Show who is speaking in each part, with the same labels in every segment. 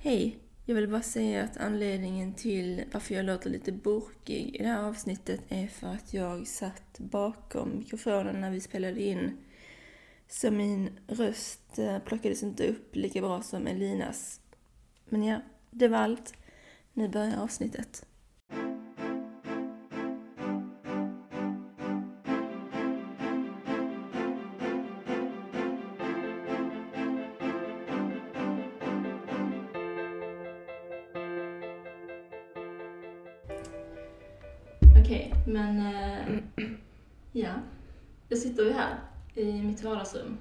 Speaker 1: Hej! Jag vill bara säga att anledningen till varför jag låter lite burkig i det här avsnittet är för att jag satt bakom mikrofonen när vi spelade in. Så min röst eh, plockades inte upp lika bra som Elinas. Men ja, det var allt. Nu börjar avsnittet. Mitt vardagsrum.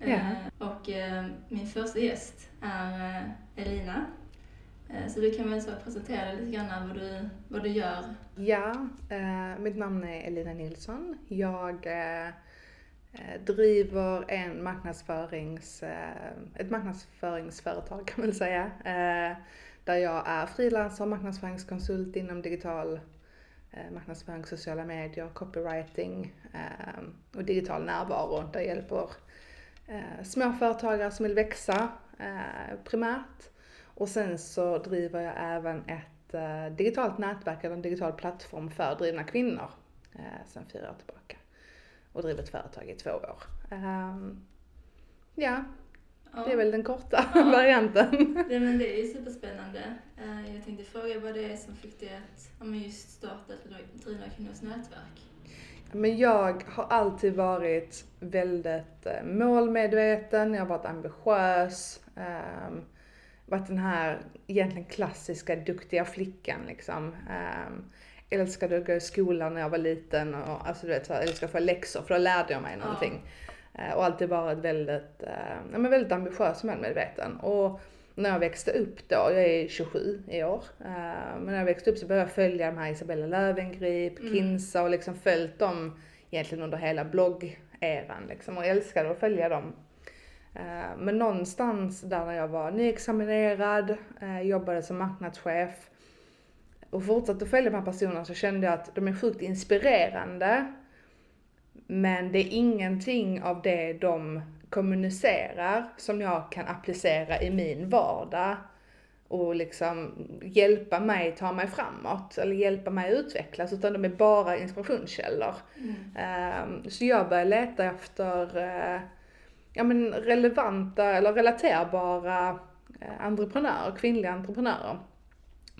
Speaker 1: Eh,
Speaker 2: Ja.
Speaker 1: och eh, min första gäst är eh, Elina. Så du kan väl så presentera dig lite grann vad du, vad du gör.
Speaker 2: Ja, mitt namn är Elina Nilsson. Jag driver en marknadsförings, ett marknadsföringsföretag kan man säga. Där jag är frilansare och marknadsföringskonsult inom digital Eh, marknadsföring, sociala medier, copywriting eh, och digital närvaro. Där hjälper eh, småföretagare som vill växa eh, primärt. Och sen så driver jag även ett eh, digitalt nätverk eller en digital plattform för drivna kvinnor eh, fyra år tillbaka. Och driver ett företag i två år. Ehm, ja,
Speaker 1: Ja,
Speaker 2: det är väl den korta
Speaker 1: Ja.
Speaker 2: varianten.
Speaker 1: det, men det är ju superspännande. Eh, jag tänkte fråga vad det är som fick dig att ja, men just starta ett Drivna kvinnors nätverk.
Speaker 2: Men jag har alltid varit väldigt eh, målmedveten, jag har varit ambitiös. Um, varit den här egentligen klassiska duktiga flickan liksom. Um, älskade att gå i skolan när jag var liten och alltså du vet så här, jag ska få läxor för då lärde jag mig
Speaker 1: Ja.
Speaker 2: någonting. Eh, och alltid varit väldigt, uh, ja, men väldigt ambitiös och målmedveten. Och när jag växte upp då, jag är 27 i år, eh, men när jag växte upp så började jag följa de här Isabella Löwengrip,
Speaker 1: Mm.
Speaker 2: Kinsa och liksom följt dem egentligen under hela bloggeran liksom och älskade att följa dem. Eh, Men någonstans där när jag var nyexaminerad, eh, jobbade som marknadschef och fortsatte att följa de här personerna så kände jag att de är sjukt inspirerande. Men det är ingenting av det de kommunicerar som jag kan applicera i min vardag och liksom hjälpa mig ta mig framåt eller hjälpa mig utvecklas utan de är bara inspirationskällor. Ehm, Så jag började leta efter eh, ja, men relevanta eller relaterbara eh, entreprenörer, kvinnliga entreprenörer.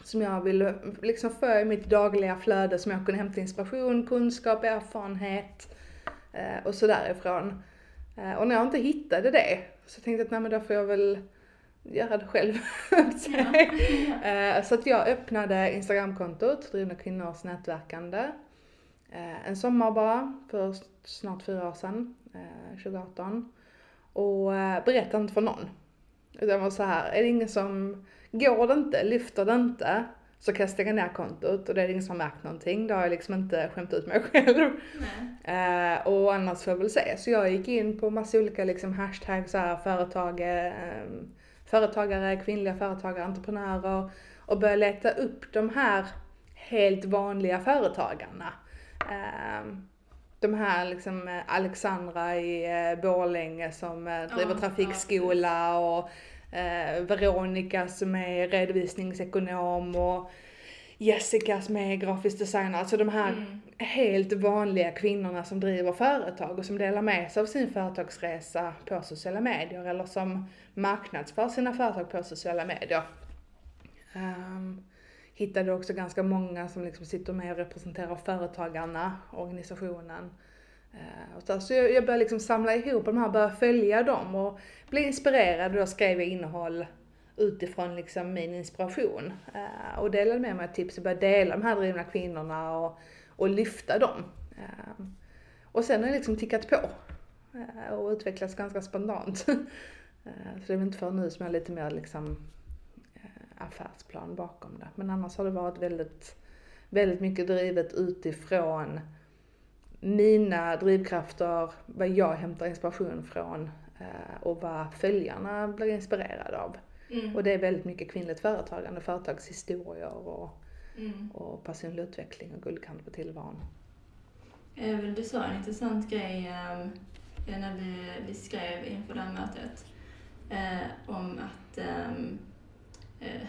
Speaker 2: Som jag ville liksom få i mitt dagliga flöde som jag kunde hämta inspiration, kunskap, erfarenhet och så därifrån. Eh, Och när jag inte hittade det så tänkte jag att nej men då får jag väl göra det själv. Så- Eh, Så att jag öppnade Instagramkontot, Drivna kvinnors nätverkande. eh, En sommar bara, för snart fyra år sedan, eh, 2018. Och eh, berättade inte för någon. Utan var så här, är det ingen som, går det inte, lyfter det inte, så kan jag stänga ner kontot och det är ingen som har märkt någonting. Då har jag liksom inte skämt ut mig själv. Eh, och annars får jag väl se. Så jag gick in på massa olika liksom hashtags, så här, företag, eh, företagare, kvinnliga företagare, entreprenörer och började leta upp de här helt vanliga företagarna. Eh, de här liksom eh, Alexandra i eh, Borlänge som eh, driver
Speaker 1: Ja,
Speaker 2: trafikskola och eh, Veronica som är redovisningsekonom och Jessica som är grafisk designer. Alltså de här
Speaker 1: Mm.
Speaker 2: helt vanliga kvinnorna som driver företag och som delar med sig av sin företagsresa på sociala medier eller som marknadsför sina företag på sociala medier. Um, hittade också ganska många som liksom sitter med och representerar företagarna, organisationen. Eh, och så så jag, jag började liksom samla ihop de här, började följa dem och bli inspirerad och då skrev jag innehåll utifrån liksom min inspiration. Eh, och delade med mig av tips och började dela de här drivna kvinnorna och, och lyfta dem. Eh, och sen har det liksom tickat på och utvecklats ganska spontant. Så det är väl inte för nu som jag har lite mer liksom affärsplan bakom det. Men annars har det varit väldigt, väldigt mycket drivet utifrån mina drivkrafter, vad jag hämtar inspiration från eh, och vad följarna blir inspirerade av.
Speaker 1: Mm.
Speaker 2: Och det är väldigt mycket kvinnligt företagande, företagshistorier och,
Speaker 1: Mm.
Speaker 2: och personlig utveckling och guldkant på tillvaron.
Speaker 1: Eh, Du sa en intressant grej eh, när vi, vi skrev inför det här mötet om att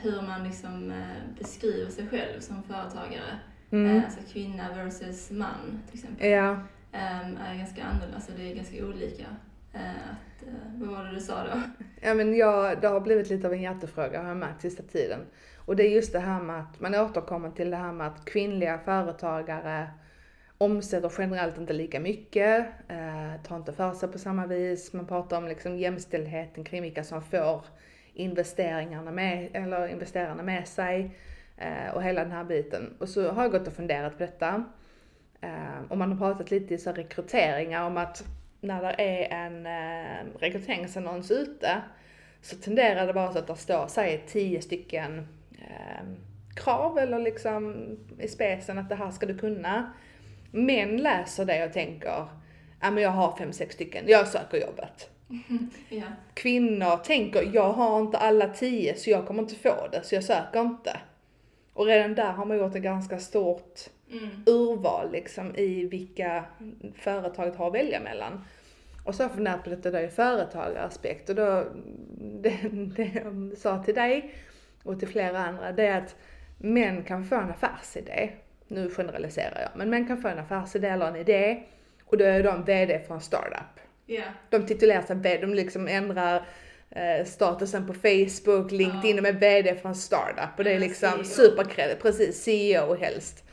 Speaker 1: hur man liksom beskriver sig själv som företagare.
Speaker 2: Mm.
Speaker 1: Eh, alltså kvinna versus man till exempel.
Speaker 2: Ja.
Speaker 1: Ehm, är ganska annorlunda, alltså det är ganska olika. Eh, att, eh, vad var det du sa då?
Speaker 2: Ja men jag, det har blivit lite av en hjärtefråga har jag märkt sista tiden. Och det är just det här med att man återkommer till det här med att kvinnliga företagare omsätter generellt inte lika mycket, eh, tar inte för sig på samma vis. Man pratar om liksom jämställdheten kring vilka som får investeringarna med, eller investerarna med sig och hela den här biten. Och så har jag gått och funderat på detta. Eh, och man har pratat lite i så rekryteringar om att när det är en eh, rekryteringsannons ute så tenderar det bara så att det står, säg tio stycken eh, krav eller liksom i specen att det här ska du kunna. Män läser det och tänker, ja men jag har fem, sex stycken, jag söker jobbet.
Speaker 1: ja.
Speaker 2: Kvinnor tänker, jag har inte alla tio så jag kommer inte få det så jag söker inte. Och redan där har man gjort ett ganska stort
Speaker 1: Mm.
Speaker 2: urval liksom i vilka företaget har att välja mellan. Och så har jag funderat på detta då i företagaraspekt och då, det, det jag sa till dig och till flera andra, det är att män kan få en affärsidé. Nu generaliserar jag, men män kan få en affärsidé eller en idé och då är de VD för en startup.
Speaker 1: Ja.
Speaker 2: De titulerar sig VD, de liksom ändrar eh, statusen på Facebook, LinkedIn,
Speaker 1: Ja.
Speaker 2: de är VD för en startup och det är liksom
Speaker 1: CEO.
Speaker 2: superkredit, precis, CEO helst.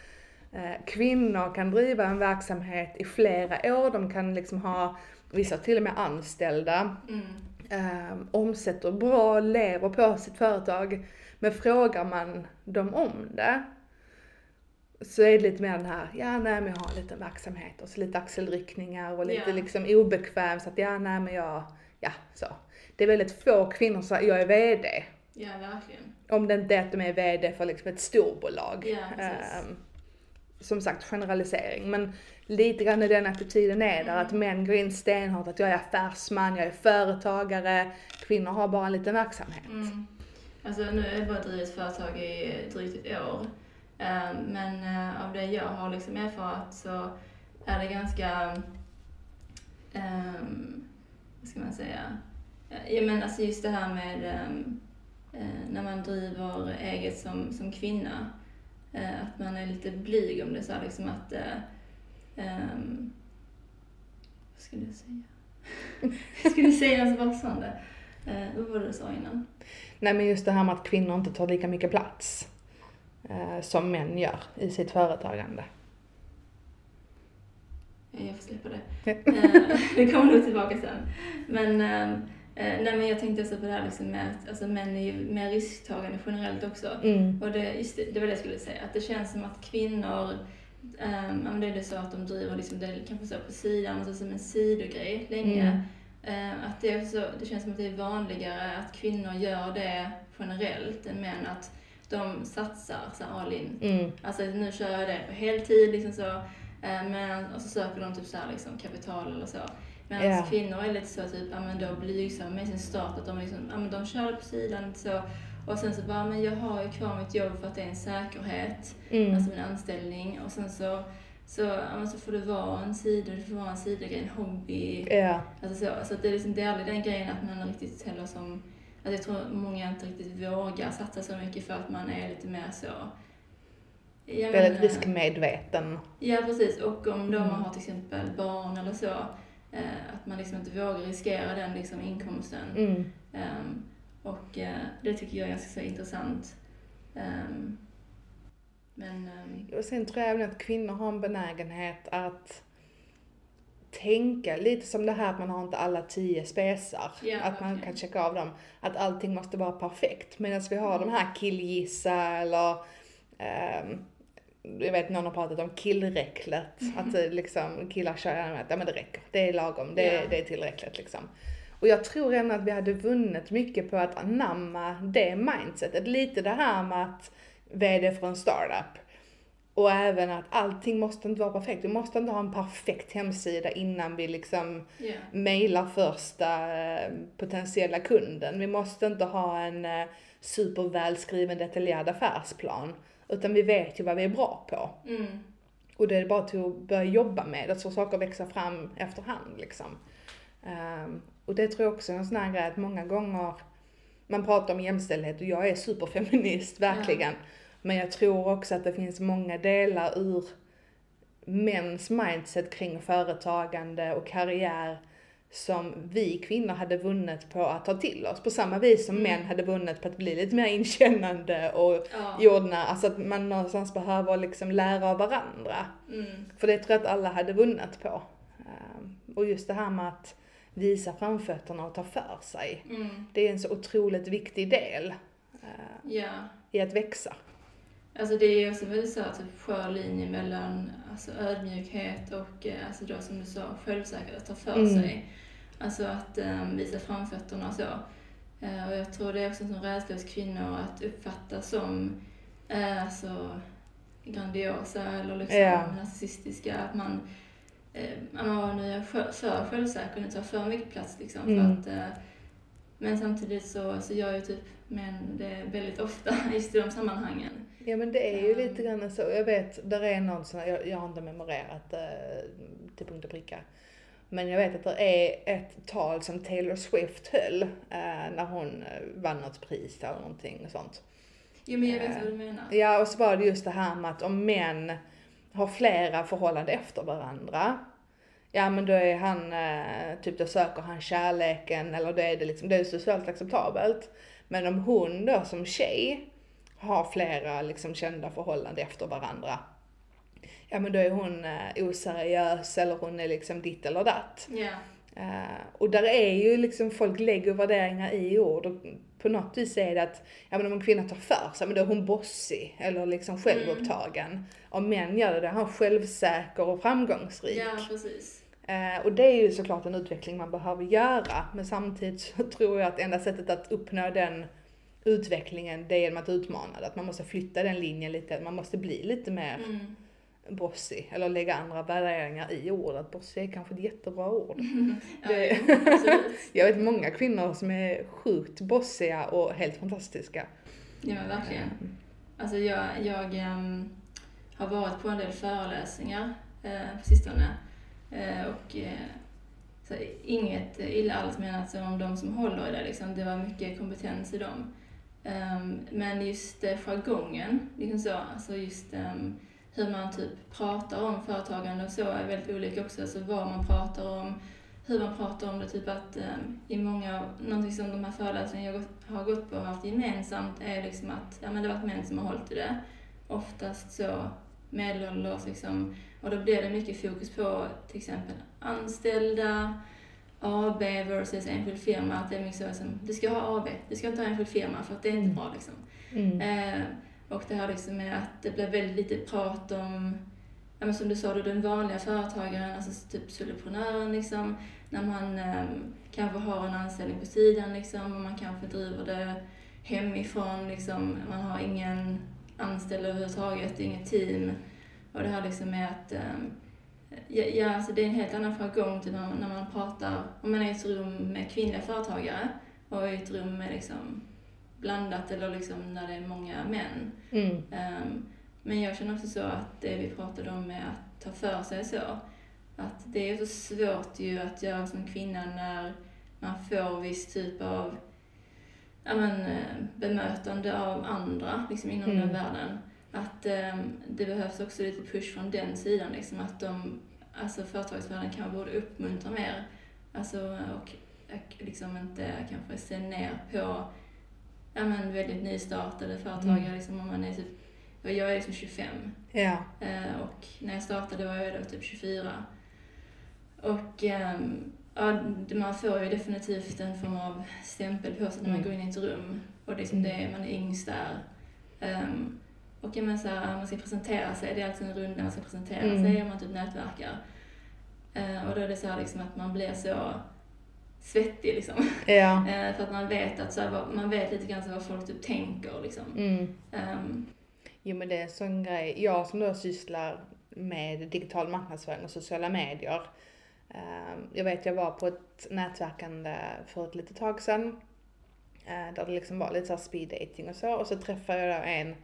Speaker 2: Eh, kvinnor kan driva en verksamhet i flera år, de kan liksom ha, vissa till och med anställda,
Speaker 1: Mm.
Speaker 2: eh, omsätter bra, lever på sitt företag. Men frågar man dem om det så är det lite mer den här, ja nej men jag har en liten verksamhet och så lite axelryckningar och lite
Speaker 1: Ja.
Speaker 2: liksom obekväm så att ja nej men jag, ja så. Det är väldigt få kvinnor som säger jag är VD.
Speaker 1: Ja, verkligen.
Speaker 2: Om det inte är att de är VD för liksom ett storbolag.
Speaker 1: Ja, precis.
Speaker 2: Ehm, som sagt generalisering, men lite grann i den attityden är där att män går in stenhårt att jag är affärsman, jag är företagare, kvinnor har bara en liten verksamhet.
Speaker 1: Mm. Alltså nu har jag bara drivit företag i drygt ett år. Eh, Men eh, av det jag har liksom erfarit så är det ganska, ehm, vad ska man säga, ja men alltså just det här med eh, när man driver eget som, som kvinna, eh, att man är lite blyg om det så här, liksom att, eh, ehm, vad skulle jag säga? jag skulle säga något passande. Eh, vad var det du sa innan?
Speaker 2: Nej men just det här med att kvinnor inte tar lika mycket plats eh, som män gör i sitt företagande.
Speaker 1: Ja, Jag får släppa det. Det kommer nog tillbaka sen. Men, ehm, eh, nej, men jag tänkte också på det här liksom med att alltså, män är ju mer risktagande generellt också.
Speaker 2: Mm.
Speaker 1: Och det, just det, det var det jag skulle säga, att det känns som att kvinnor, um, det är det så att de driver liksom det kanske så på sidan, alltså som en sidogrej länge.
Speaker 2: Mm.
Speaker 1: Eh, att det, så, det känns som att det är vanligare att kvinnor gör det generellt än män, att de satsar så all in.
Speaker 2: Mm.
Speaker 1: Alltså nu kör jag det på heltid liksom så. eh, Men, och så söker de typ så här liksom kapital eller så. Medan
Speaker 2: Ja.
Speaker 1: kvinnor är lite så typ, ja men då blygsamma med sin start, att de liksom, ja men de kör på sidan så. Och sen så bara, men jag har ju kvar mitt jobb för att det är en säkerhet,
Speaker 2: Mm.
Speaker 1: alltså min anställning. Och sen så, så, ja, så får det vara en sida, det får vara en sidogrej, en hobby.
Speaker 2: Ja.
Speaker 1: Alltså så, så att det, är liksom, det är aldrig den grejen att man riktigt heller som, alltså jag tror många inte riktigt vågar satsa så mycket för att man är lite mer så, ja, men,
Speaker 2: Väldigt riskmedveten.
Speaker 1: Ja, precis. Och om då
Speaker 2: Mm.
Speaker 1: man har till exempel barn eller så, att man liksom inte vågar riskera den liksom inkomsten.
Speaker 2: Mm.
Speaker 1: Ehm, och eh, det tycker jag är ganska så intressant. Ehm, men, ehm,
Speaker 2: Och sen tror jag även att kvinnor har en benägenhet att tänka lite som det här att man har inte alla tio spesar.
Speaker 1: Ja,
Speaker 2: att man
Speaker 1: verkligen.
Speaker 2: kan checka av dem. Att allting måste vara perfekt. Medan vi har
Speaker 1: Mm.
Speaker 2: de här killgissa eller ehm, jag vet någon har pratat om killräcklet. Att det liksom killar kör att ja, men det räcker. Det är lagom. Det,
Speaker 1: Ja.
Speaker 2: det är tillräckligt liksom. Och jag tror ändå att vi hade vunnit mycket på att anamma det mindsetet. Lite det här med att VD för en startup. Och även att allting måste inte vara perfekt. Vi måste inte ha en perfekt hemsida innan vi liksom
Speaker 1: ja.
Speaker 2: mejlar första eh, potentiella kunden. Vi måste inte ha en eh, supervälskriven detaljerad affärsplan. Utan vi vet ju vad vi är bra på.
Speaker 1: Mm.
Speaker 2: Och det är bara till att börja jobba med det så saker växer fram efterhand liksom. Ehm, och det tror jag också är en sån här grej att många gånger, man pratar om jämställdhet och jag är superfeminist, verkligen. Men jag tror också att det finns många delar ur mäns mindset kring företagande och karriär som vi kvinnor hade vunnit på att ta till oss. På samma vis som
Speaker 1: Mm.
Speaker 2: män hade vunnit på att bli lite mer inkännande och
Speaker 1: Ja.
Speaker 2: jordnära. Alltså att man någonstans behöver liksom lära av varandra.
Speaker 1: Mm.
Speaker 2: För det tror jag att alla hade vunnit på. Ehm, Och just det här med att visa framfötterna och ta för sig.
Speaker 1: Mm.
Speaker 2: Det är en så otroligt viktig del eh,
Speaker 1: Ja.
Speaker 2: i att växa.
Speaker 1: Alltså det är också väldigt så här, typ skör linje mellan alltså, ödmjukhet och eh, alltså då som du sa, självsäkerhet, att ta för
Speaker 2: Mm.
Speaker 1: sig. Alltså att um, visa framfötterna och så. Eh, och jag tror det är också en sån rädsla hos kvinnor att uppfattas som uh, alltså, grandiosa eller liksom
Speaker 2: Ja.
Speaker 1: narcissistiska. Att man, eh, man nu är för, självsäker nu tar för mycket plats liksom.
Speaker 2: Mm.
Speaker 1: För att, eh, men samtidigt så, så gör ju typ män det väldigt ofta just i de sammanhangen.
Speaker 2: Ja men det är ju
Speaker 1: Ehm.
Speaker 2: lite grann så. Jag vet, där är någon sån, jag, jag har inte memorerat eh, till punkt och pricka. Men jag vet att det är ett tal som Taylor Swift höll eh, när hon eh, vann något pris eller någonting och sånt.
Speaker 1: Jo men jag vet
Speaker 2: Eh,
Speaker 1: vad du menar.
Speaker 2: Ja, och så var det just det här med att om män har flera förhållanden efter varandra, ja men då är han, eh, typ då söker han kärleken eller då är det liksom, det är socialt acceptabelt. Men om hon då som tjej har flera liksom kända förhållanden efter varandra, ja men då är hon eh, oseriös eller hon är liksom ditt eller datt.
Speaker 1: Ja.
Speaker 2: Eh, och där är ju liksom, folk lägger värderingar i ord och på något vis är det att, ja men om en kvinna tar för sig, men då är hon bossig eller liksom självupptagen. Om män gör det, då är han självsäker och framgångsrik.
Speaker 1: ja, precis.
Speaker 2: Eh, och det är ju såklart en utveckling man behöver göra, men samtidigt så tror jag att enda sättet att uppnå den utvecklingen, det är genom att utmana det. Att man måste flytta den linjen lite, man måste bli lite mer
Speaker 1: Mm.
Speaker 2: bossig, eller lägga andra värderingar i ordet. Bossig är kanske ett jättebra ord.
Speaker 1: Ja,
Speaker 2: Det-
Speaker 1: absolut.
Speaker 2: Jag vet många kvinnor som är sjukt bossiga och helt fantastiska.
Speaker 1: Ja men verkligen. Alltså jag, jag ehm, har varit på en del föreläsningar eh, på sistone. Eh, och eh, så inget illa alls menat om de som håller i det liksom. Det var mycket kompetens i dem. Um, men just uh, jargongen, liksom så, alltså just um, hur man typ pratar om företagande och så är väldigt olika också. Alltså vad man pratar om, hur man pratar om det. Typ att um, i många, någonting som de här föreläsningarna jag gått- har gått på och haft gemensamt är liksom att ja, men det har varit män som har hållit i det. Oftast så medelålders liksom. Och då blir det mycket fokus på till exempel anställda, AB versus enskild firma. Att det är mycket så liksom, du ska ha AB, du ska inte ha enskild firma för att det är inte bra liksom.
Speaker 2: Mm.
Speaker 1: Eh, och det här liksom med att det blir väldigt lite prat om, ja men som du sa då, den vanliga företagaren, alltså typ soloprenören liksom, när man eh, kanske har en anställning på sidan liksom, och man kanske driver det hemifrån liksom, man har ingen anställd överhuvudtaget, inget team. Och det här liksom med att, eh, ja, ja alltså det är en helt annan jargong typ när när man pratar, om man är i ett rum med kvinnliga företagare och i ett rum med liksom blandat eller liksom när det är många män.
Speaker 2: Mm.
Speaker 1: Ehm, men jag känner också så att det vi pratade om med att ta för sig så, att det är så svårt ju att göra som kvinna när man får viss typ av ja, men, eh, bemötande av andra liksom inom
Speaker 2: Mm.
Speaker 1: den världen. Att ehm, det behövs också lite push från den sidan, liksom, att de, alltså företagsvärlden kanske borde uppmuntra mer. Alltså, och, och liksom inte kanske se ner på ja, men väldigt nystartade företagare.
Speaker 2: Mm.
Speaker 1: Liksom, om man är typ, jag är liksom 25
Speaker 2: Ja.
Speaker 1: eh, och när jag startade var jag då typ 24. Och ehm, ja, man får ju definitivt en form av stämpel på sig när man
Speaker 2: Mm.
Speaker 1: går in i ett rum. Och liksom
Speaker 2: Mm.
Speaker 1: det, man är yngst där. Ehm, och jag menar så här, man ska presentera sig, det är alltid en runda man ska presentera
Speaker 2: Mm.
Speaker 1: sig om man typ nätverkar. Eh, och då är det så här liksom att man blir så svettig liksom.
Speaker 2: Ja.
Speaker 1: Eh, för att man vet att så här, man vet lite grann så vad folk typ tänker liksom.
Speaker 2: Mm.
Speaker 1: Ehm,
Speaker 2: Jo men det är en sån grej. Jag som då sysslar med digital marknadsföring och sociala medier. eh, Jag vet jag var på ett nätverkande för ett litet tag sedan. eh, Där det liksom var lite så här speed dating och så. Och så träffade jag då en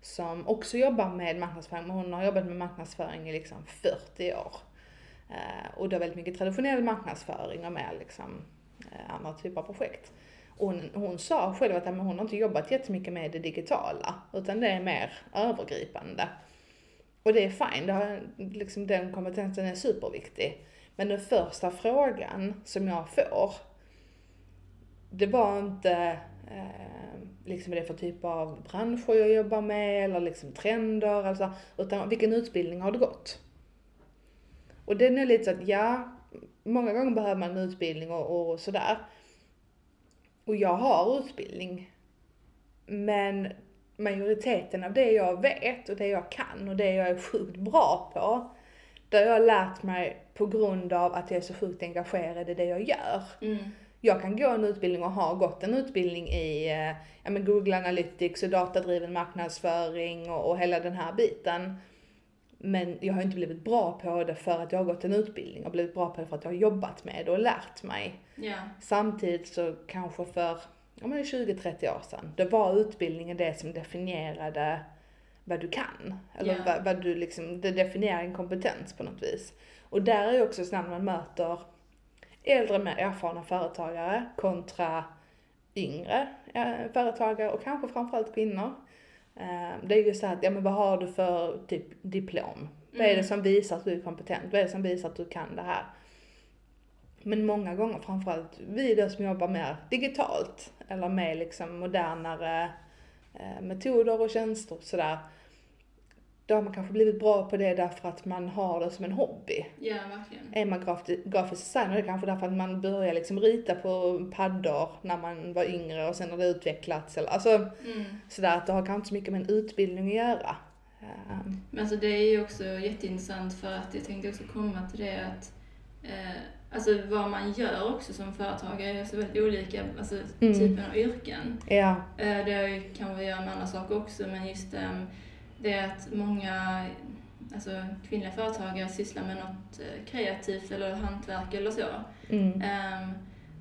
Speaker 2: som också jobbar med marknadsföring. Men hon har jobbat med marknadsföring i liksom 40 år. Eh, Och då väldigt mycket traditionell marknadsföring och mer liksom eh, andra typer av projekt. hon, hon sa själv att hon har inte jobbat jättemycket med det digitala, utan det är mer övergripande. Och det är fine, det har, liksom, den kompetensen är superviktig. Men den första frågan som jag får, det var inte eh, liksom det för typ av branscher jag jobbar med eller liksom trender, alltså, utan vilken utbildning har du gått? Och den är lite så att ja, många gånger behöver man en utbildning och, och sådär. Och jag har utbildning. Men majoriteten av det jag vet och det jag kan och det jag är sjukt bra på, det har jag lärt mig på grund av att jag är så sjukt engagerad i det jag gör.
Speaker 1: Mm.
Speaker 2: Jag kan gå en utbildning och ha gått en utbildning i eh, ja, men Google Analytics och datadriven marknadsföring och, och hela den här biten. Men jag har inte blivit bra på det för att jag har gått en utbildning. Har blivit bra på det för att jag har jobbat med det och lärt mig.
Speaker 1: Ja.
Speaker 2: Samtidigt så kanske för ja, men 20-30 år sedan, det var utbildningen det som definierade vad du kan. Eller
Speaker 1: Ja.
Speaker 2: vad, vad du liksom, det definierar en kompetens på något vis. Och där är ju också så när man möter äldre mer erfarna företagare kontra yngre företagare och kanske framförallt kvinnor. Eh, det är ju så att, ja men vad har du för typ diplom? Vad är det
Speaker 1: Mm.
Speaker 2: som visar att du är kompetent? Vad är det som visar att du kan det här? Men många gånger, framförallt vi då som jobbar mer digitalt eller med liksom modernare eh, metoder och tjänster och sådär. Då har man kanske blivit bra på det därför att man har det som en hobby.
Speaker 1: Ja, verkligen.
Speaker 2: Är man grafi- grafisk designer är det kanske därför att man börjar liksom rita på paddor när man var yngre och sen har det utvecklats eller alltså
Speaker 1: Mm.
Speaker 2: sådär att det har kanske inte så mycket med en utbildning att göra. Ehm,
Speaker 1: Men alltså det är ju också jätteintressant för att jag tänkte också komma till det att eh, alltså vad man gör också som företagare är så väldigt olika, alltså
Speaker 2: Mm.
Speaker 1: typen av yrken.
Speaker 2: ja,
Speaker 1: Eh, det har ju- kan vi göra med andra saker också, men just ehm, det är att många alltså, kvinnliga företagare sysslar med något eh, kreativt eller hantverk eller så.
Speaker 2: mm,
Speaker 1: Ehm,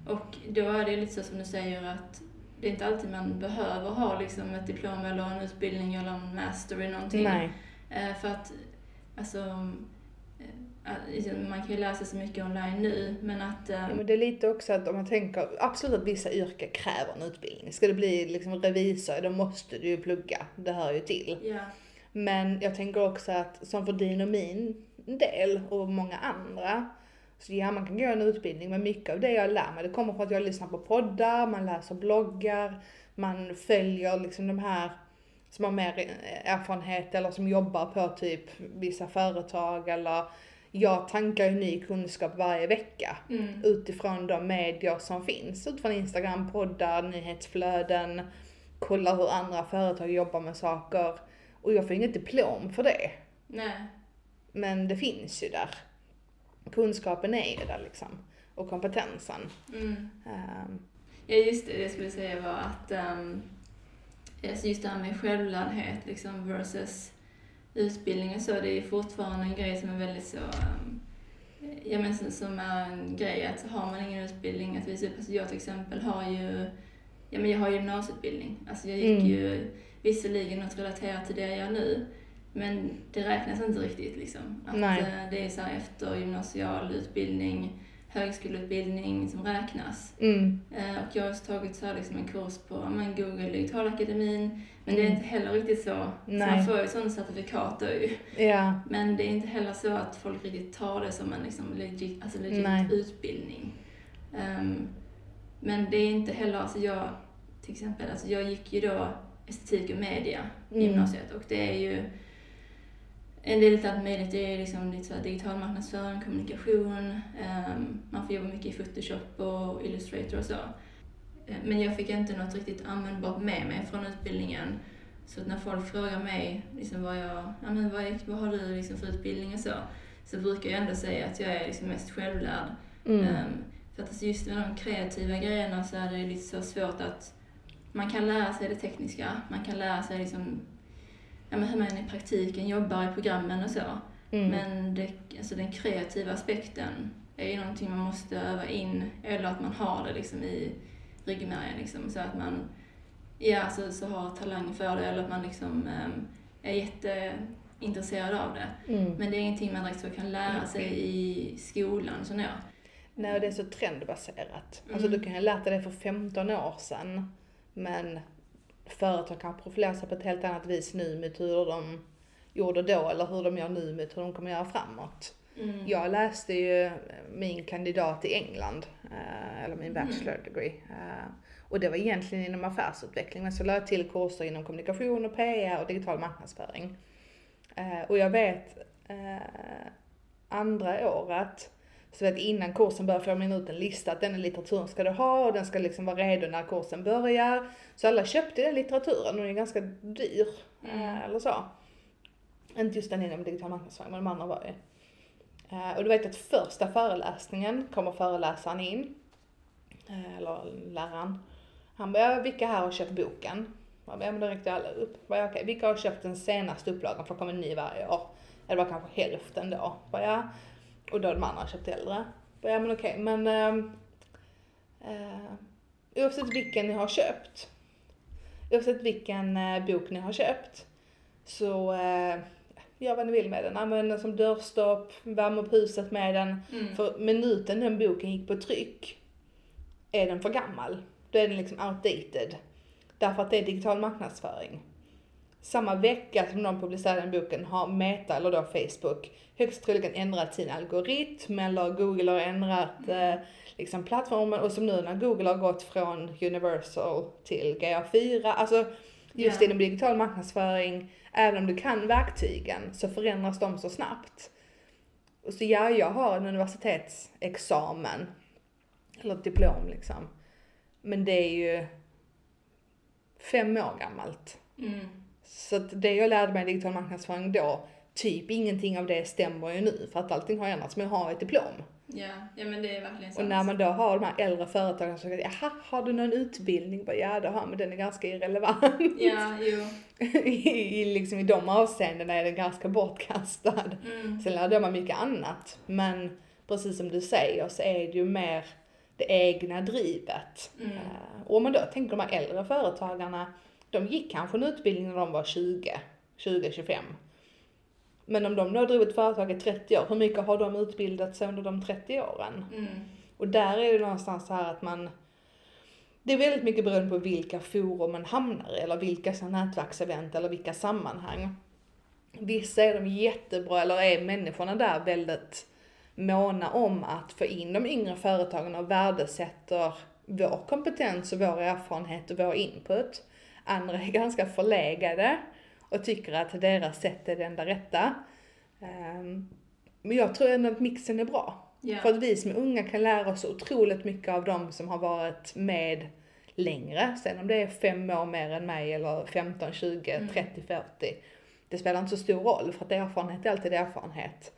Speaker 1: och då är det lite så som du säger att det är inte alltid man behöver ha liksom ett diplom eller en utbildning eller en master i någonting. Eh, för att, alltså, eh, man kan ju sig så mycket online nu, men att...
Speaker 2: Ja, men det är lite också att om man tänker, absolut att vissa yrken kräver en utbildning. Ska du bli liksom revisor, då måste du ju plugga. Det hör ju till.
Speaker 1: ja,
Speaker 2: Men jag tänker också att som för din och min del och många andra, så ja man kan gå en utbildning men mycket av det jag lär mig det kommer från att jag lyssnar på poddar, man läser bloggar, man följer liksom de här som har mer erfarenhet eller som jobbar på typ vissa företag eller jag tankar ju ny kunskap varje vecka
Speaker 1: mm,
Speaker 2: utifrån de medier som finns. Utifrån Instagram, poddar, nyhetsflöden, kollar hur andra företag jobbar med saker. Och jag får inget diplom för det.
Speaker 1: nej,
Speaker 2: Men det finns ju där. Kunskapen är ju där liksom. Och kompetensen.
Speaker 1: mm.
Speaker 2: Ehm,
Speaker 1: Ja, just det, det jag skulle säga var att um, just det här med självlärnhet liksom versus utbildning och så, det är ju fortfarande en grej som är väldigt så, um, ja men som, som är en grej att har man ingen utbildning att visa upp, alltså jag till exempel har ju, ja men jag har gymnasieutbildning, alltså jag gick
Speaker 2: Mm.
Speaker 1: ju visserligen något relaterat till det jag gör nu, men det räknas inte riktigt liksom. Att
Speaker 2: Nej.
Speaker 1: eh, det är så här efter gymnasial utbildning, högskoleutbildning som räknas.
Speaker 2: mm,
Speaker 1: Eh, Och jag har också tagit så här liksom en kurs på men Google Digitalakademin. Men det är inte heller riktigt så. så
Speaker 2: Nej.
Speaker 1: man får ju sådana certifikat då ju.
Speaker 2: ja,
Speaker 1: Men det är inte heller så att folk riktigt tar det som en liksom legit, alltså legit
Speaker 2: Nej.
Speaker 1: utbildning. Ehm, men det är inte heller, alltså jag till exempel, alltså jag gick ju då estetik och media i
Speaker 2: Mm.
Speaker 1: gymnasiet och det är ju en del av allt möjligt. Det är liksom lite så digital marknadsföring, kommunikation, ehm, man får jobba mycket i Photoshop och Illustrator och så. Eh, Men jag fick inte något riktigt användbart med mig från utbildningen. Så när folk frågar mig liksom vad, jag, ja, men vad, vad har du liksom för utbildning och så, så brukar jag ändå säga att jag är liksom mest självlärd.
Speaker 2: mm,
Speaker 1: Ehm, för att alltså just med de kreativa grejerna så är det lite så svårt att man kan lära sig det tekniska, man kan lära sig liksom, ja, men hur man i praktiken jobbar i programmen och så.
Speaker 2: mm,
Speaker 1: Men det, alltså den kreativa aspekten är ju någonting man måste öva in eller att man har det liksom i ryggmärgen liksom, så att man ja, alltså, så har talang för det eller att man liksom ehm, är jätteintresserad av det.
Speaker 2: mm.
Speaker 1: Men det är ingenting man direkt så kan lära sig i skolan, så jag.
Speaker 2: Nej, det är så trendbaserat.
Speaker 1: Mm.
Speaker 2: Alltså du kan ju ha lärt dig det för 15 år sedan, men företag kan profilera sig på ett helt annat vis nu med hur de gjorde då eller hur de gör nu med hur de kommer göra framåt.
Speaker 1: Mm.
Speaker 2: Jag läste ju min kandidat i England, eh, eller min
Speaker 1: Mm.
Speaker 2: bachelor degree. eh, Och det var egentligen inom affärsutveckling, men så lade jag till kurser inom kommunikation och PR och digital marknadsföring. Eh, Och jag vet andra året, så vet innan kursen börjar får man ut en lista att den litteraturen ska du ha och den ska liksom vara redo när kursen börjar. Så alla köpte den litteraturen och den är ganska dyr,
Speaker 1: Mm.
Speaker 2: eh, eller så. Inte just den inom digital marknadsföring, men de andra var ju. Eh, Och du vet att första föreläsningen kommer föreläsaren in, eh, eller läraren. Han bara, "Ja, vilka här har köpt boken? Jag bara, ja men då räckte alla upp. Jag bara, okej, vilka har köpt den senaste upplagan för det kommer en ny varje år? Eller var kanske hälften då. Jag bara, ja. Och då de andra köpt äldre. Bara, ja men okej, men ehm, eh, oavsett vilken ni har köpt, oavsett vilken eh, bok ni har köpt, så eh, gör vad ni vill med den. Använd den som dörrstopp, värm upp huset med den.
Speaker 1: Mm.
Speaker 2: För minuten den boken gick på tryck är den för gammal. Då är den liksom outdated. Därför att det är digital marknadsföring. Samma vecka som de publicerar den boken har Meta, eller då Facebook, högst troligen ändrat sin algoritm eller Google har ändrat eh, liksom plattformen och som nu när Google har gått från Universal till GA4, alltså just
Speaker 1: Ja.
Speaker 2: inom digital marknadsföring, även om du kan verktygen så förändras de så snabbt. Så ja, jag har en universitetsexamen, eller ett diplom liksom. Men det är ju fem år gammalt.
Speaker 1: Mm.
Speaker 2: Så att det jag lärde mig i digital marknadsföring då, typ ingenting av det stämmer ju nu för att allting har ändrats. Men jag har ett diplom.
Speaker 1: Ja, ja men det är verkligen
Speaker 2: Och
Speaker 1: sant.
Speaker 2: när man då har de här äldre företagen som säger, jaha, har du någon utbildning? Bara, ja, det har men den är ganska irrelevant.
Speaker 1: Ja, jo.
Speaker 2: I, i, liksom, I de avseendena är den ganska bortkastad.
Speaker 1: Mm.
Speaker 2: Sen lärde jag mig mycket annat. Men precis som du säger så är det ju mer det egna drivet.
Speaker 1: Mm.
Speaker 2: Eh, Och om man då tänker de här äldre företagarna, de gick kanske en utbildning när de var 20, 20-25. Men om de då drog ett företag i 30 år, hur mycket har de utbildat sig under de 30 åren?
Speaker 1: Mm.
Speaker 2: Och där är det någonstans så här att man, det är väldigt mycket beroende på vilka forum man hamnar i, eller vilka nätverksevent eller vilka sammanhang. Vissa är de jättebra, eller är människorna där väldigt måna om att få in de yngre företagen och värdesätter vår kompetens och vår erfarenhet och vår input. Andra är ganska förlegade och tycker att deras sätt är det enda rätta. Ehm, Men jag tror ändå att mixen är bra.
Speaker 1: Ja.
Speaker 2: För att vi som är unga kan lära oss otroligt mycket av de som har varit med längre. Sen om det är fem år mer än mig eller 15, 20,
Speaker 1: Mm.
Speaker 2: 30, 40. Det spelar inte så stor roll för att erfarenhet är alltid erfarenhet.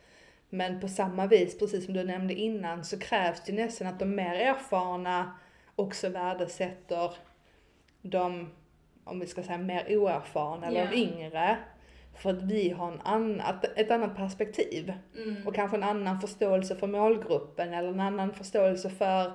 Speaker 2: Men på samma vis, precis som du nämnde innan, så krävs det nästan att de mer erfarna också värdesätter de, om vi ska säga mer oerfarna eller
Speaker 1: Ja.
Speaker 2: yngre. För att vi har en annat, ett annat perspektiv.
Speaker 1: Mm.
Speaker 2: Och kanske en annan förståelse för målgruppen eller en annan förståelse för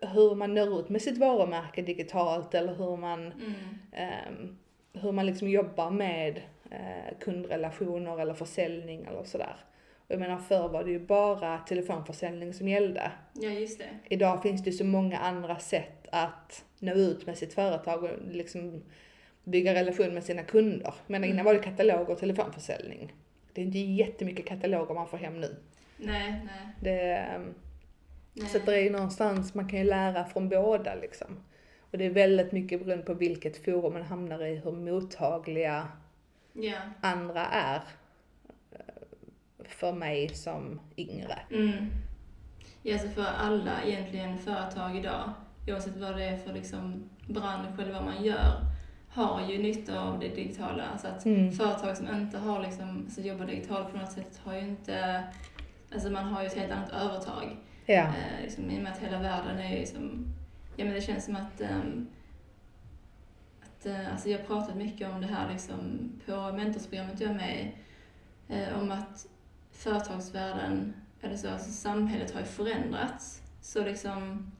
Speaker 2: hur man når ut med sitt varumärke digitalt eller hur man,
Speaker 1: Mm.
Speaker 2: ehm, hur man liksom jobbar med eh, kundrelationer eller försäljning eller sådär. Och jag menar förr var det ju bara telefonförsäljning som gällde.
Speaker 1: Ja, just det.
Speaker 2: Idag finns det så många andra sätt att nå ut med sitt företag och liksom bygga relation med sina kunder. Men innan
Speaker 1: Mm.
Speaker 2: var det katalog och telefonförsäljning. Det är inte jättemycket kataloger man får hem nu.
Speaker 1: Nej, nej.
Speaker 2: Det,
Speaker 1: nej.
Speaker 2: så det är ju någonstans, man kan ju lära från båda liksom. Och det är väldigt mycket beroende på vilket forum man hamnar i, hur mottagliga
Speaker 1: Ja.
Speaker 2: andra är eh, för mig som yngre.
Speaker 1: Mm. Ja, alltså för alla egentligen företag idag, oavsett vad det är för liksom bransch eller vad man gör, har ju nytta av det digitala. Så att
Speaker 2: Mm.
Speaker 1: företag som inte har liksom, så jobbar digitalt på något sätt har ju inte, alltså man har ju ett helt annat övertag.
Speaker 2: Ja.
Speaker 1: Eh, liksom, I och med att hela världen är ju som, ja men det känns som att, ehm, att eh, alltså jag har pratat mycket om det här liksom på mentorsprogrammet jag är med eh, om att företagsvärlden, eller så, alltså samhället har ju förändrats. Så liksom,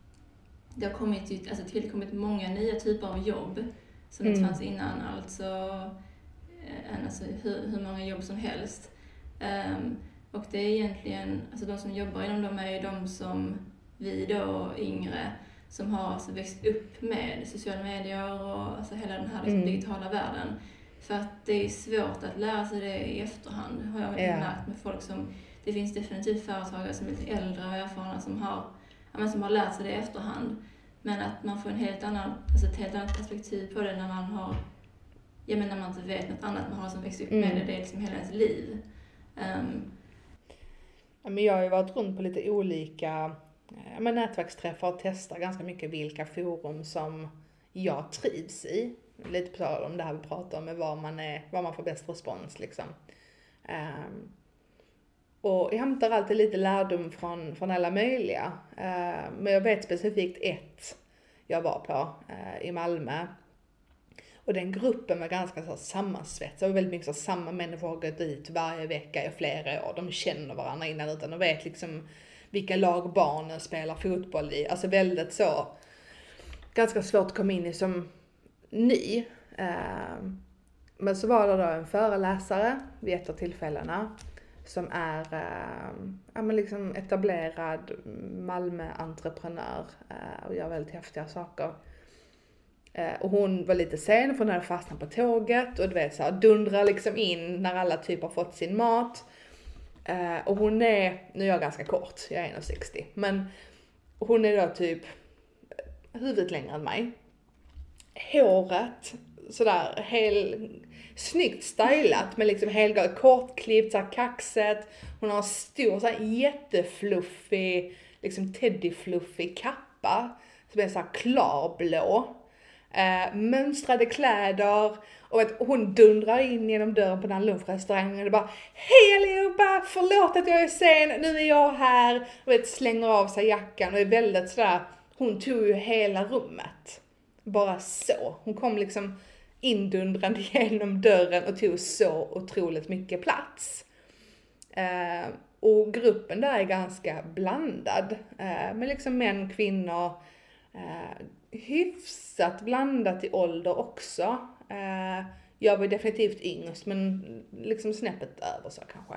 Speaker 1: det har kommit, alltså tillkommit många nya typer av jobb som inte
Speaker 2: Mm.
Speaker 1: fanns innan, alltså, eh, alltså hur, hur många jobb som helst. Ehm, och det är egentligen, alltså de som jobbar inom dem är ju de som vi då yngre som har alltså växt upp med sociala medier och alltså hela den här liksom
Speaker 2: Mm.
Speaker 1: digitala världen. För att det är svårt att lära sig det i efterhand, har jag
Speaker 2: Ja.
Speaker 1: märkt med folk som... Det finns definitivt företagare som är lite äldre och erfarna som har, men som har lärt sig det i efterhand. Men att man får en helt annan, alltså ett helt annat perspektiv på det när man har... Ja, men när man inte vet något annat, man har som växt upp
Speaker 2: Mm.
Speaker 1: med det, det är liksom hela ens liv. Ehm,
Speaker 2: Ja, men jag har ju varit runt på lite olika ja, men nätverksträffar och testar ganska mycket vilka forum som jag trivs i. Lite på tal om det här vi pratar om med var man, är, var man får bäst respons liksom. Ehm, och jag hämtar alltid lite lärdom från, från alla möjliga. Eh, men jag vet specifikt ett jag var på eh, i Malmö. Och den gruppen var ganska så sammansvetsad. Det var väldigt mycket så samma människor har gått dit varje vecka i flera år. De känner varandra innan utan de vet liksom vilka lag barnen spelar fotboll i. Alltså väldigt så, ganska svårt att komma in i som ny. Eh, Men så var det då en föreläsare vid ett av tillfällena som är ehm, ja, men liksom etablerad Malmö-entreprenör eh, och gör väldigt häftiga saker. Eh, Och hon var lite sen för hon hade fastnat på tåget och du vet såhär dundrar liksom in när alla typ har fått sin mat. Eh, Och hon är, nu är jag ganska kort, jag är 1,60 men hon är då typ eh, huvudet längre än mig. Håret sådär hel, snyggt stylat med liksom helgalet, kortklippt, såhär kaxet. Hon har en stor såhär jättefluffig, liksom teddyfluffig kappa som är såhär klarblå. Eh, mönstrade kläder och vet, hon dundrar in genom dörren på den här lunchrestaurangen och det bara Hej allihopa! Förlåt att jag är sen, nu är jag här! Och vet, slänger av sig jackan och är väldigt sådär, hon tog ju hela rummet. Bara så. Hon kom liksom indundrande genom dörren och tog så otroligt mycket plats. Eh, och gruppen där är ganska blandad. Eh, med liksom män, kvinnor, eh, hyfsat blandat i ålder också. Eh, jag var definitivt yngst men liksom snäppet över så kanske.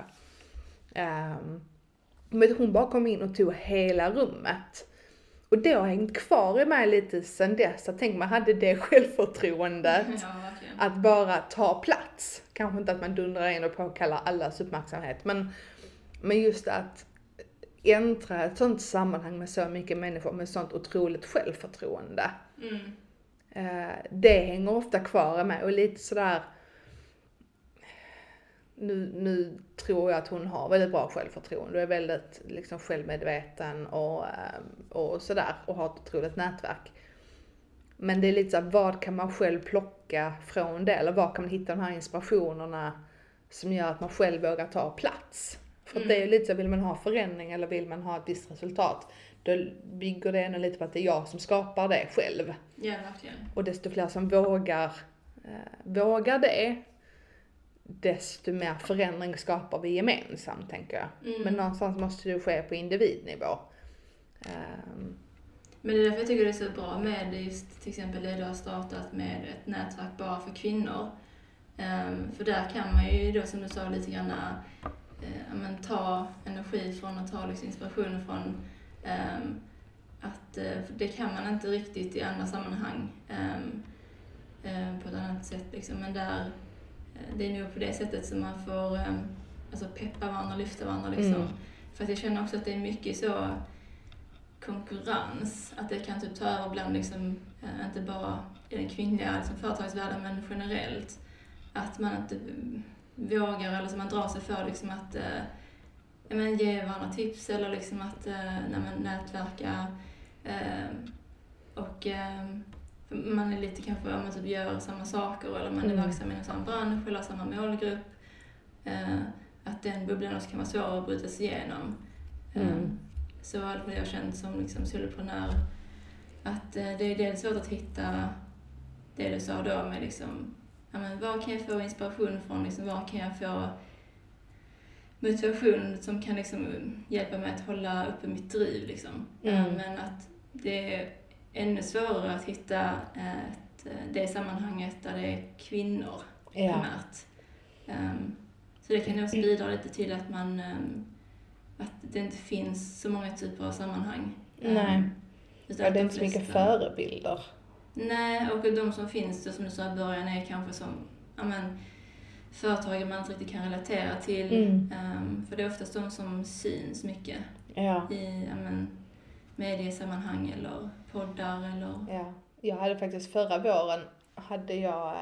Speaker 2: Eh, men hon bara kom in och tog hela rummet. Och det har hängt kvar i mig lite sen dess. Jag tänker man hade det självförtroendet
Speaker 1: ja,
Speaker 2: att bara ta plats. Kanske inte att man dundrar in och påkallar allas uppmärksamhet men, men just att äntra ett sånt sammanhang med så mycket människor med sånt otroligt självförtroende.
Speaker 1: Mm.
Speaker 2: Eh, det hänger ofta kvar i mig och lite sådär nu, nu tror jag att hon har väldigt bra självförtroende och är väldigt liksom självmedveten och, eh, och sådär och har ett otroligt nätverk. Men det är lite såhär, vad kan man själv plocka från det? Eller var kan man hitta de här inspirationerna som gör att man själv vågar ta plats? För
Speaker 1: Mm.
Speaker 2: det är ju lite så, vill man ha förändring eller vill man ha ett visst resultat? Då bygger det ändå lite på att det är jag som skapar det själv.
Speaker 1: Ja, verkligen.
Speaker 2: Och desto fler som vågar, eh, vågar det, desto mer förändring skapar vi gemensamt, tänker jag.
Speaker 1: Mm.
Speaker 2: Men någonstans måste det ske på individnivå. Ehm,
Speaker 1: Men det är därför jag tycker det är så bra med just till exempel det du har startat med ett nätverk bara för kvinnor. Ehm, för där kan man ju då som du sa lite grann ja, men, ta energi från och ta liksom, inspiration från ehm, att för det kan man inte riktigt i andra sammanhang ehm, eh, på ett annat sätt liksom. Men där, det är nog på det sättet som man får ehm, alltså peppa varandra, lyfta varandra liksom.
Speaker 2: Mm.
Speaker 1: För att jag känner också att det är mycket så konkurrens, att det kan typ ta över bland liksom, eh, inte bara i den kvinnliga liksom, företagsvärlden men generellt. Att man inte vågar eller så man drar sig för liksom att eh, men, ge varandra tips eller liksom att eh, nätverka eh, och eh, man är lite kanske om man typ gör samma saker eller man är
Speaker 2: Mm.
Speaker 1: verksam inom samma bransch eller samma målgrupp. Eh, att den bubblan också kan vara svår att bryta sig igenom. Eh,
Speaker 2: Mm.
Speaker 1: så har jag känt som liksom soloprenör att eh, det är dels svårt att hitta det du sa då med liksom, ja men var kan jag få inspiration från, liksom, var kan jag få motivation som kan liksom hjälpa mig att hålla uppe mitt driv liksom.
Speaker 2: Mm.
Speaker 1: Eh, Men att det ännu svårare att hitta ett, eh, det sammanhanget där det är kvinnor
Speaker 2: ja.
Speaker 1: primärt. Ehm, så det kan också bidra lite till att man ehm, att det inte finns så många typer av sammanhang.
Speaker 2: Nej.
Speaker 1: Um, utan
Speaker 2: Ja, det är inte så mycket förebilder.
Speaker 1: Nej, och de som finns då, som du sa i början är kanske som, ja men, företag man inte riktigt kan relatera till.
Speaker 2: Mm.
Speaker 1: Ehm, för det är oftast de som syns mycket
Speaker 2: Ja.
Speaker 1: i, ja men, mediesammanhang eller poddar eller...
Speaker 2: Ja, jag hade faktiskt förra våren hade jag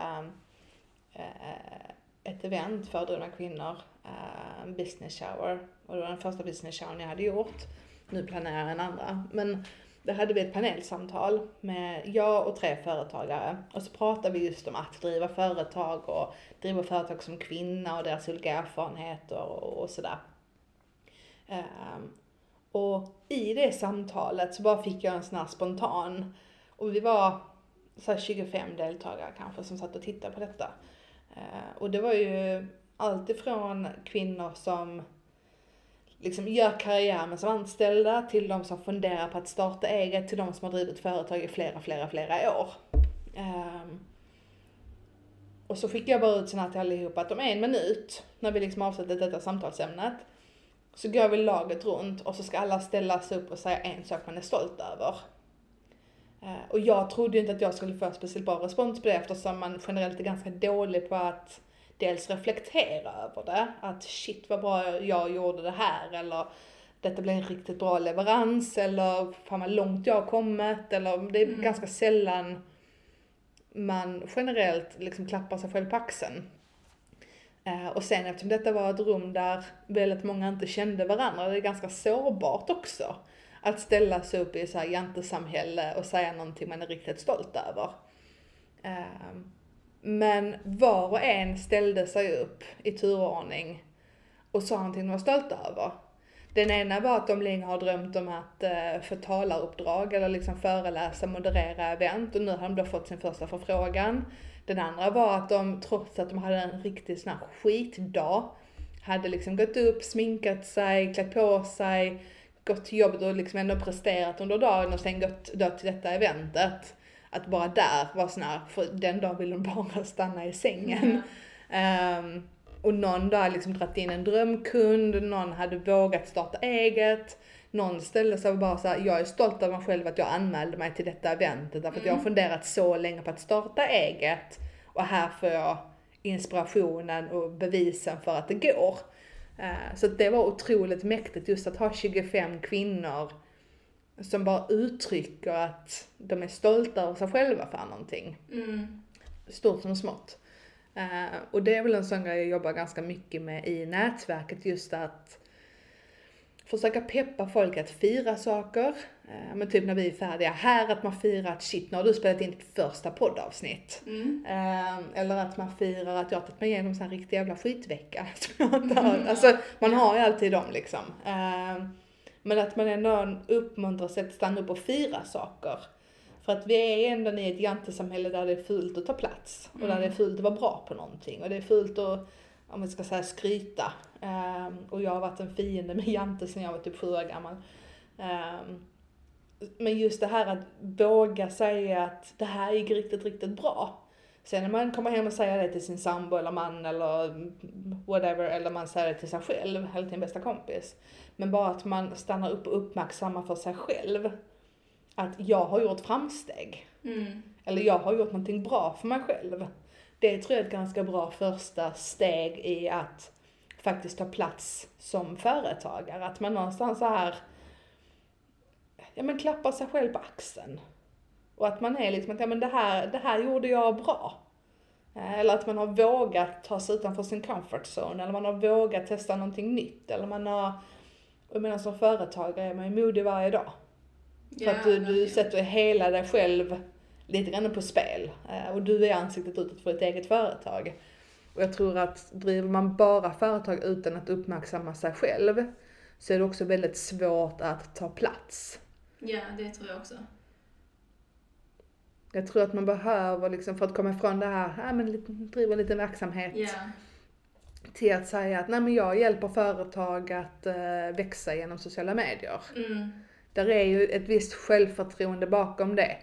Speaker 2: äh, ett event för drivna kvinnor, eh, en business shower. Och det var den första business showern jag hade gjort. Nu planerar jag en andra. Men där hade vi ett panelsamtal med jag och tre företagare. Och så pratade vi just om att driva företag och driva företag som kvinna och deras olika erfarenheter och, och sådär. Um, och i det samtalet så bara fick jag en sån här spontan, och vi var så här 25 deltagare kanske som satt och tittade på detta. Eh, och det var ju allt ifrån kvinnor som liksom gör karriär men som anställda till de som funderar på att starta eget till de som har drivit företag i flera, flera, flera år. Ehm, och så skickade jag bara ut sån här till allihopa att om en minut, när vi liksom avslutat detta samtalsämnet, så går vi laget runt och så ska alla ställa sig upp och säga en sak man är stolt över. Eh, Och jag trodde inte att jag skulle få speciellt bra respons på det eftersom man generellt är ganska dålig på att dels reflektera över det. Att shit vad bra jag gjorde det här eller detta blev en riktigt bra leverans eller fan vad långt jag har kommit eller det är
Speaker 1: Mm.
Speaker 2: ganska sällan man generellt liksom klappar sig själv på axeln. Eh, och sen eftersom detta var ett rum där väldigt många inte kände varandra, det är ganska sårbart också. Att ställa sig upp i så här jantesamhälle och säga någonting man är riktigt stolt över. Eh, men var och en ställde sig upp i turordning och sa någonting de var stolta över. Den ena var att de länge har drömt om att eh, få talaruppdrag eller liksom föreläsa, moderera event och nu har de då fått sin första förfrågan. Den andra var att de, trots att de hade en riktig sån här skitdag, hade liksom gått upp, sminkat sig, klätt på sig, gått till jobbet och liksom ändå presterat under dagen och sen gått då till detta eventet. Att bara där var sån här, för den dagen ville de bara stanna i sängen. Ehm, och någon där liksom dragit in en drömkund, någon hade vågat starta eget. Någon ställde sig och bara så här, jag är stolt över mig själv att jag anmälde mig till detta eventet därför att jag har funderat så länge på att starta eget. Och här får jag inspirationen och bevisen för att det går. Eh, Så det var otroligt mäktigt just att ha 25 kvinnor som bara uttrycker att de är stolta över sig själva för någonting
Speaker 1: Mm.
Speaker 2: stort som smått. Eh, och det är väl en sån grej jag jobbar ganska mycket med i nätverket, just att försöka peppa folk att fira saker. Eh, men typ när vi är färdiga här, att man firar att shit, nu har du spelat in ditt första poddavsnitt.
Speaker 1: Mm.
Speaker 2: Eh, eller att man firar att jag har tagit mig igenom en riktig jävla skitvecka. har- alltså, man har ju alltid dem liksom. Eh, men att man ändå uppmuntrar sig att stanna upp och fira saker. För att vi är ändå i ett jantesamhälle där det är fult att ta plats. Och där det är fult att vara bra på någonting. Och det är fult att, om vi ska säga skryta. Ehm, och jag har varit en fiende med jante sedan jag var typ sju år gammal. Ehm, men just det här att våga säga att det här gick riktigt, riktigt bra. Sen när man kommer hem och säger det till sin sambo eller man eller whatever, eller man säger det till sig själv eller till sin bästa kompis. Men bara att man stannar upp och uppmärksammar för sig själv att jag har gjort framsteg.
Speaker 1: Mm.
Speaker 2: Eller jag har gjort någonting bra för mig själv. Det tror jag är ett ganska bra första steg i att faktiskt ta plats som företagare. Att man någonstans så här, ja men klappar sig själv på axeln. Och att man är liksom att, ja men det här, det här gjorde jag bra. Eh, Eller att man har vågat ta sig utanför sin comfort zone, eller man har vågat testa någonting nytt, eller man har, jag menar som företagare är man ju modig varje dag. För
Speaker 1: Ja,
Speaker 2: att du, du sätter hela dig själv lite grann på spel. Eh, Och du är ansiktet utåt för ett eget företag. Och jag tror att driver man bara företag utan att uppmärksamma sig själv så är det också väldigt svårt att ta plats.
Speaker 1: Ja, det tror jag också.
Speaker 2: Jag tror att man behöver, liksom, för att komma ifrån det här, ja, men lite- driva en liten verksamhet,
Speaker 1: Ja.
Speaker 2: till att säga att nej men jag hjälper företag att eh, växa genom sociala medier.
Speaker 1: Mm.
Speaker 2: Där är ju ett visst självförtroende bakom det.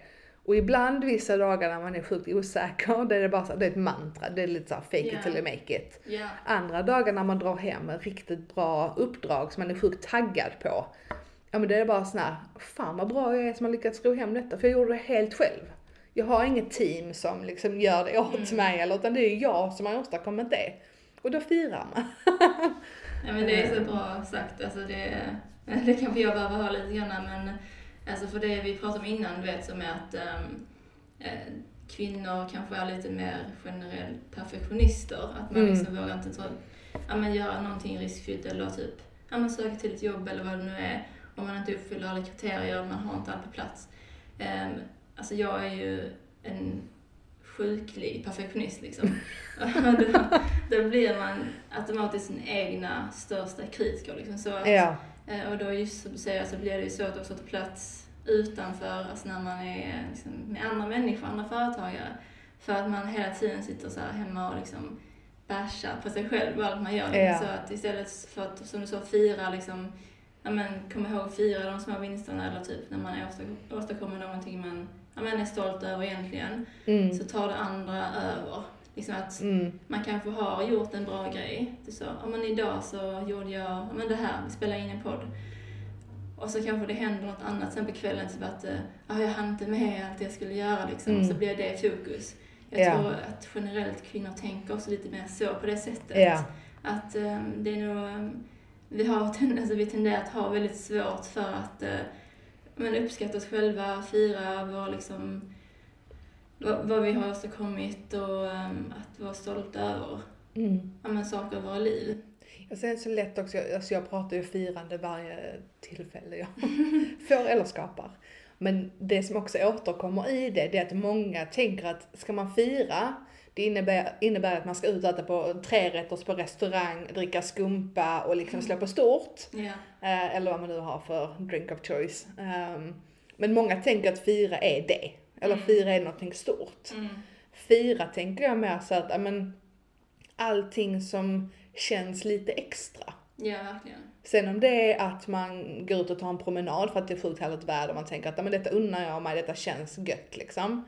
Speaker 2: Och ibland vissa dagar när man är sjukt osäker, det är det bara så, det är ett mantra, det är lite såhär fake
Speaker 1: Ja.
Speaker 2: it till you make it.
Speaker 1: Ja.
Speaker 2: Andra dagar när man drar hem ett riktigt bra uppdrag som man är sjukt taggad på. ja men det är bara sån här, fan vad bra jag är som har lyckats ro hem detta, för jag gjorde det helt själv. Jag har inget team som liksom gör det åt
Speaker 1: Mm.
Speaker 2: mig, utan det är jag som har åstadkommit det. Och då firar man.
Speaker 1: Ja men det är så bra sagt. Alltså det, det kanske jag behöver ha lite grann men alltså för det vi pratade om innan du vet som är att eh, kvinnor kanske är lite mer generellt perfektionister. Att man
Speaker 2: Mm.
Speaker 1: liksom vågar inte ta, ja, men göra någonting riskfyllt eller typ ja, men söka till ett jobb eller vad det nu är. Om man inte uppfyller alla kriterier, man har inte allt på plats. Um, alltså jag är ju en sjuklig perfektionist liksom. då, då blir man automatiskt sin egna största kritiker liksom. Så att,
Speaker 2: Ja.
Speaker 1: Eh, Och då just som du säger så blir det ju svårt att få till plats utanför, alltså när man är liksom, med andra människor, andra företagare. För att man hela tiden sitter så här hemma och liksom bashar på sig själv och allt man gör.
Speaker 2: Ja.
Speaker 1: Så att istället för att, som du sa, fira liksom, ja men kom ihåg att fira de små vinsterna eller typ när man åstadkom- åstadkommer någonting man ja, men är stolt över egentligen,
Speaker 2: Mm.
Speaker 1: så tar det andra över. Liksom att
Speaker 2: Mm.
Speaker 1: man kanske har gjort en bra grej. Du sa, ja men idag så gjorde jag, ja men det här, vi spelar in en podd. Och så kanske det händer något annat sen på kvällen, typ att, eh, ja jag hann inte med allt jag skulle göra liksom,
Speaker 2: Mm.
Speaker 1: så blir det fokus. Jag
Speaker 2: Ja.
Speaker 1: tror att generellt kvinnor tänker också lite mer så på det sättet.
Speaker 2: Ja.
Speaker 1: Att eh, det är nog, eh, vi har ten, alltså, vi tenderar att ha väldigt svårt för att eh, men uppskatta oss själva, fira vår liksom, vad, vad vi har åstadkommit och um, att vara stolta över
Speaker 2: Mm.
Speaker 1: ja, men, saker i våra liv.
Speaker 2: Och sen så lätt också, alltså jag pratar ju firande varje tillfälle jag får eller skapar. Men det som också återkommer i det, det är att många tänker att ska man fira, det innebär, innebär att man ska ut och äta på trerätters på restaurang, dricka skumpa och liksom slå på stort. Eh, eller vad man nu har för drink of choice. Ehm, men många tänker att fira är det. Eller
Speaker 1: Mm.
Speaker 2: fira är någonting stort.
Speaker 1: Mm.
Speaker 2: Fira tänker jag mer så att, men allting som känns lite extra.
Speaker 1: ja, verkligen.
Speaker 2: Sen om det är att man går ut och tar en promenad för att det är sjukt härligt väder och man tänker att men detta unnar jag mig, detta känns gött liksom.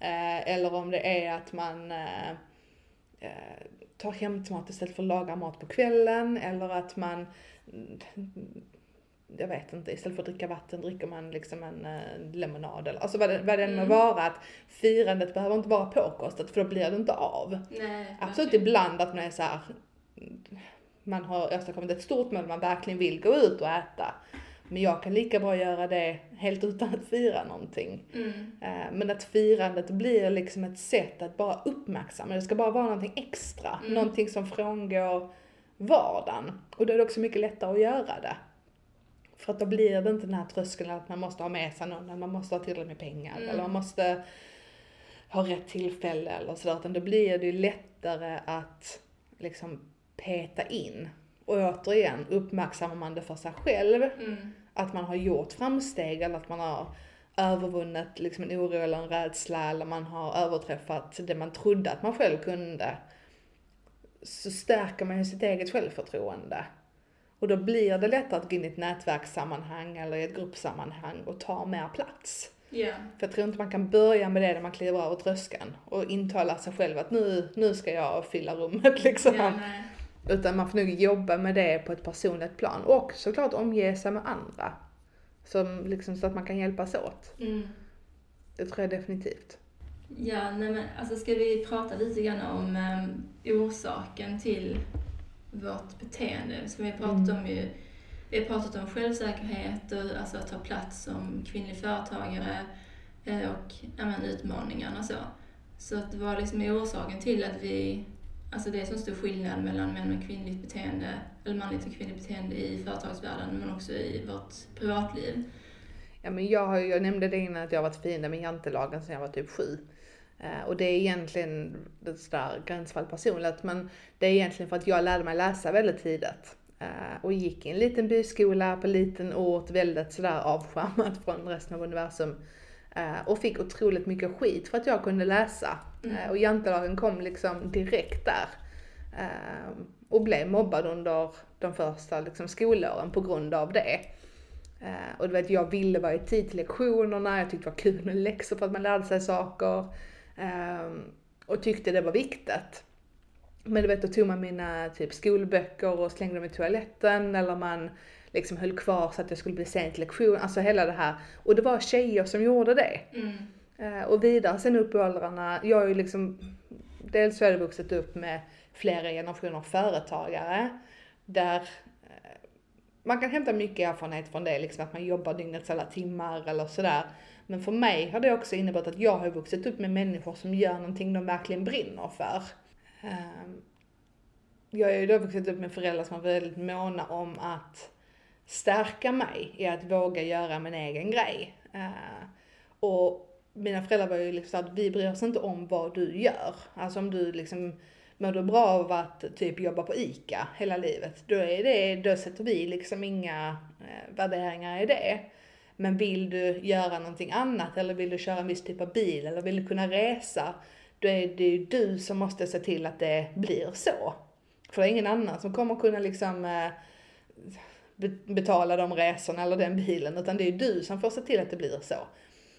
Speaker 2: Eh, eller om det är att man eh, eh, tar hämtmat istället för att laga mat på kvällen. Eller att man, jag vet inte, istället för att dricka vatten dricker man liksom en eh, lemonad. Eller, alltså vad det, vad det än må
Speaker 1: Mm.
Speaker 2: vara. Att firandet behöver inte vara påkostat för då blir det inte av.
Speaker 1: Nej,
Speaker 2: Absolut
Speaker 1: verkligen.
Speaker 2: ibland att man är så här, man har åstadkommit ett stort mål, man verkligen vill gå ut och äta. Men jag kan lika bra göra det helt utan att fira någonting.
Speaker 1: Mm.
Speaker 2: Eh, Men att firandet blir liksom ett sätt att bara uppmärksamma, det ska bara vara någonting extra,
Speaker 1: Mm.
Speaker 2: någonting som frångår vardagen. Och då är det också mycket lättare att göra det. För att då blir det inte den här tröskeln att man måste ha med sig någon, att man måste ha tillräckligt med pengar,
Speaker 1: Mm.
Speaker 2: eller man måste ha rätt tillfälle eller sådär, utan då blir det ju lättare att liksom peta in. Och återigen, uppmärksammar man det för sig själv,
Speaker 1: Mm.
Speaker 2: att man har gjort framsteg eller att man har övervunnit liksom en oro eller en rädsla eller man har överträffat det man trodde att man själv kunde. Så stärker man ju sitt eget självförtroende. Och då blir det lättare att gå in i ett nätverkssammanhang eller i ett gruppsammanhang och ta mer plats.
Speaker 1: Ja.
Speaker 2: För jag tror inte man kan börja med det när man kliver över tröskeln och intala sig själv att nu, nu ska jag fylla rummet liksom.
Speaker 1: Nej.
Speaker 2: Utan man får nog jobba med det på ett personligt plan. Och såklart omge sig med andra. Som liksom, så att man kan hjälpas åt.
Speaker 1: Mm.
Speaker 2: Det tror jag definitivt.
Speaker 1: Ja, nej men alltså ska vi prata lite grann om um, orsaken till vårt beteende som vi har pratat
Speaker 2: Mm.
Speaker 1: om ju. Vi har pratat om självsäkerhet och alltså att ta plats som kvinnlig företagare eh, och men, utmaningarna så. Så att det var liksom orsaken till att vi, alltså det är så stor skillnad mellan män med kvinnligt beteende, eller manligt och kvinnligt beteende i företagsvärlden men också i vårt privatliv.
Speaker 2: Ja, men jag, har, jag nämnde det innan att jag har varit fiende med jantelagen sedan jag var typ sju. Eh, och det är egentligen sådär gränsfall personligt, men det är egentligen för att jag lärde mig läsa väldigt tidigt. Eh, och gick i en liten byskola på en liten ort, väldigt sådär avskärmat från resten av universum. Eh, och fick otroligt mycket skit för att jag kunde läsa.
Speaker 1: Mm.
Speaker 2: Och jantelagen kom liksom direkt där. Och blev mobbad under de första liksom, skolåren på grund av det. Och du vet, jag ville vara i tid till lektionerna, jag tyckte det var kul med läxor för att man lärde sig saker. Ehm, och tyckte det var viktigt. Men du vet, då tog man mina typ skolböcker och slängde dem i toaletten eller man liksom höll kvar så att jag skulle bli sen till lektion, alltså hela det här. Och det var tjejer som gjorde det.
Speaker 1: Mm.
Speaker 2: Eh, och vidare sen upp i åldrarna, jag är ju liksom, dels så har jag vuxit upp med flera generationer företagare, där eh, man kan hämta mycket erfarenhet från det, liksom att man jobbar dygnets alla timmar eller sådär. Men för mig har det också inneburit att jag har vuxit upp med människor som gör någonting de verkligen brinner för. Ehm, jag har ju då vuxit upp med föräldrar som var väldigt måna om att stärka mig i att våga göra min egen grej. Ehm, och mina föräldrar var ju liksom att vi bryr oss inte om vad du gör. Alltså om du liksom mår du bra av att typ jobba på ICA hela livet, då är det, då sätter vi liksom inga eh, värderingar i det. Men vill du göra någonting annat eller vill du köra en viss typ av bil eller vill du kunna resa, då är det ju du som måste se till att det blir så. För det är ingen annan som kommer kunna liksom eh, betala de resorna eller den bilen, utan det är du som får se till att det blir så.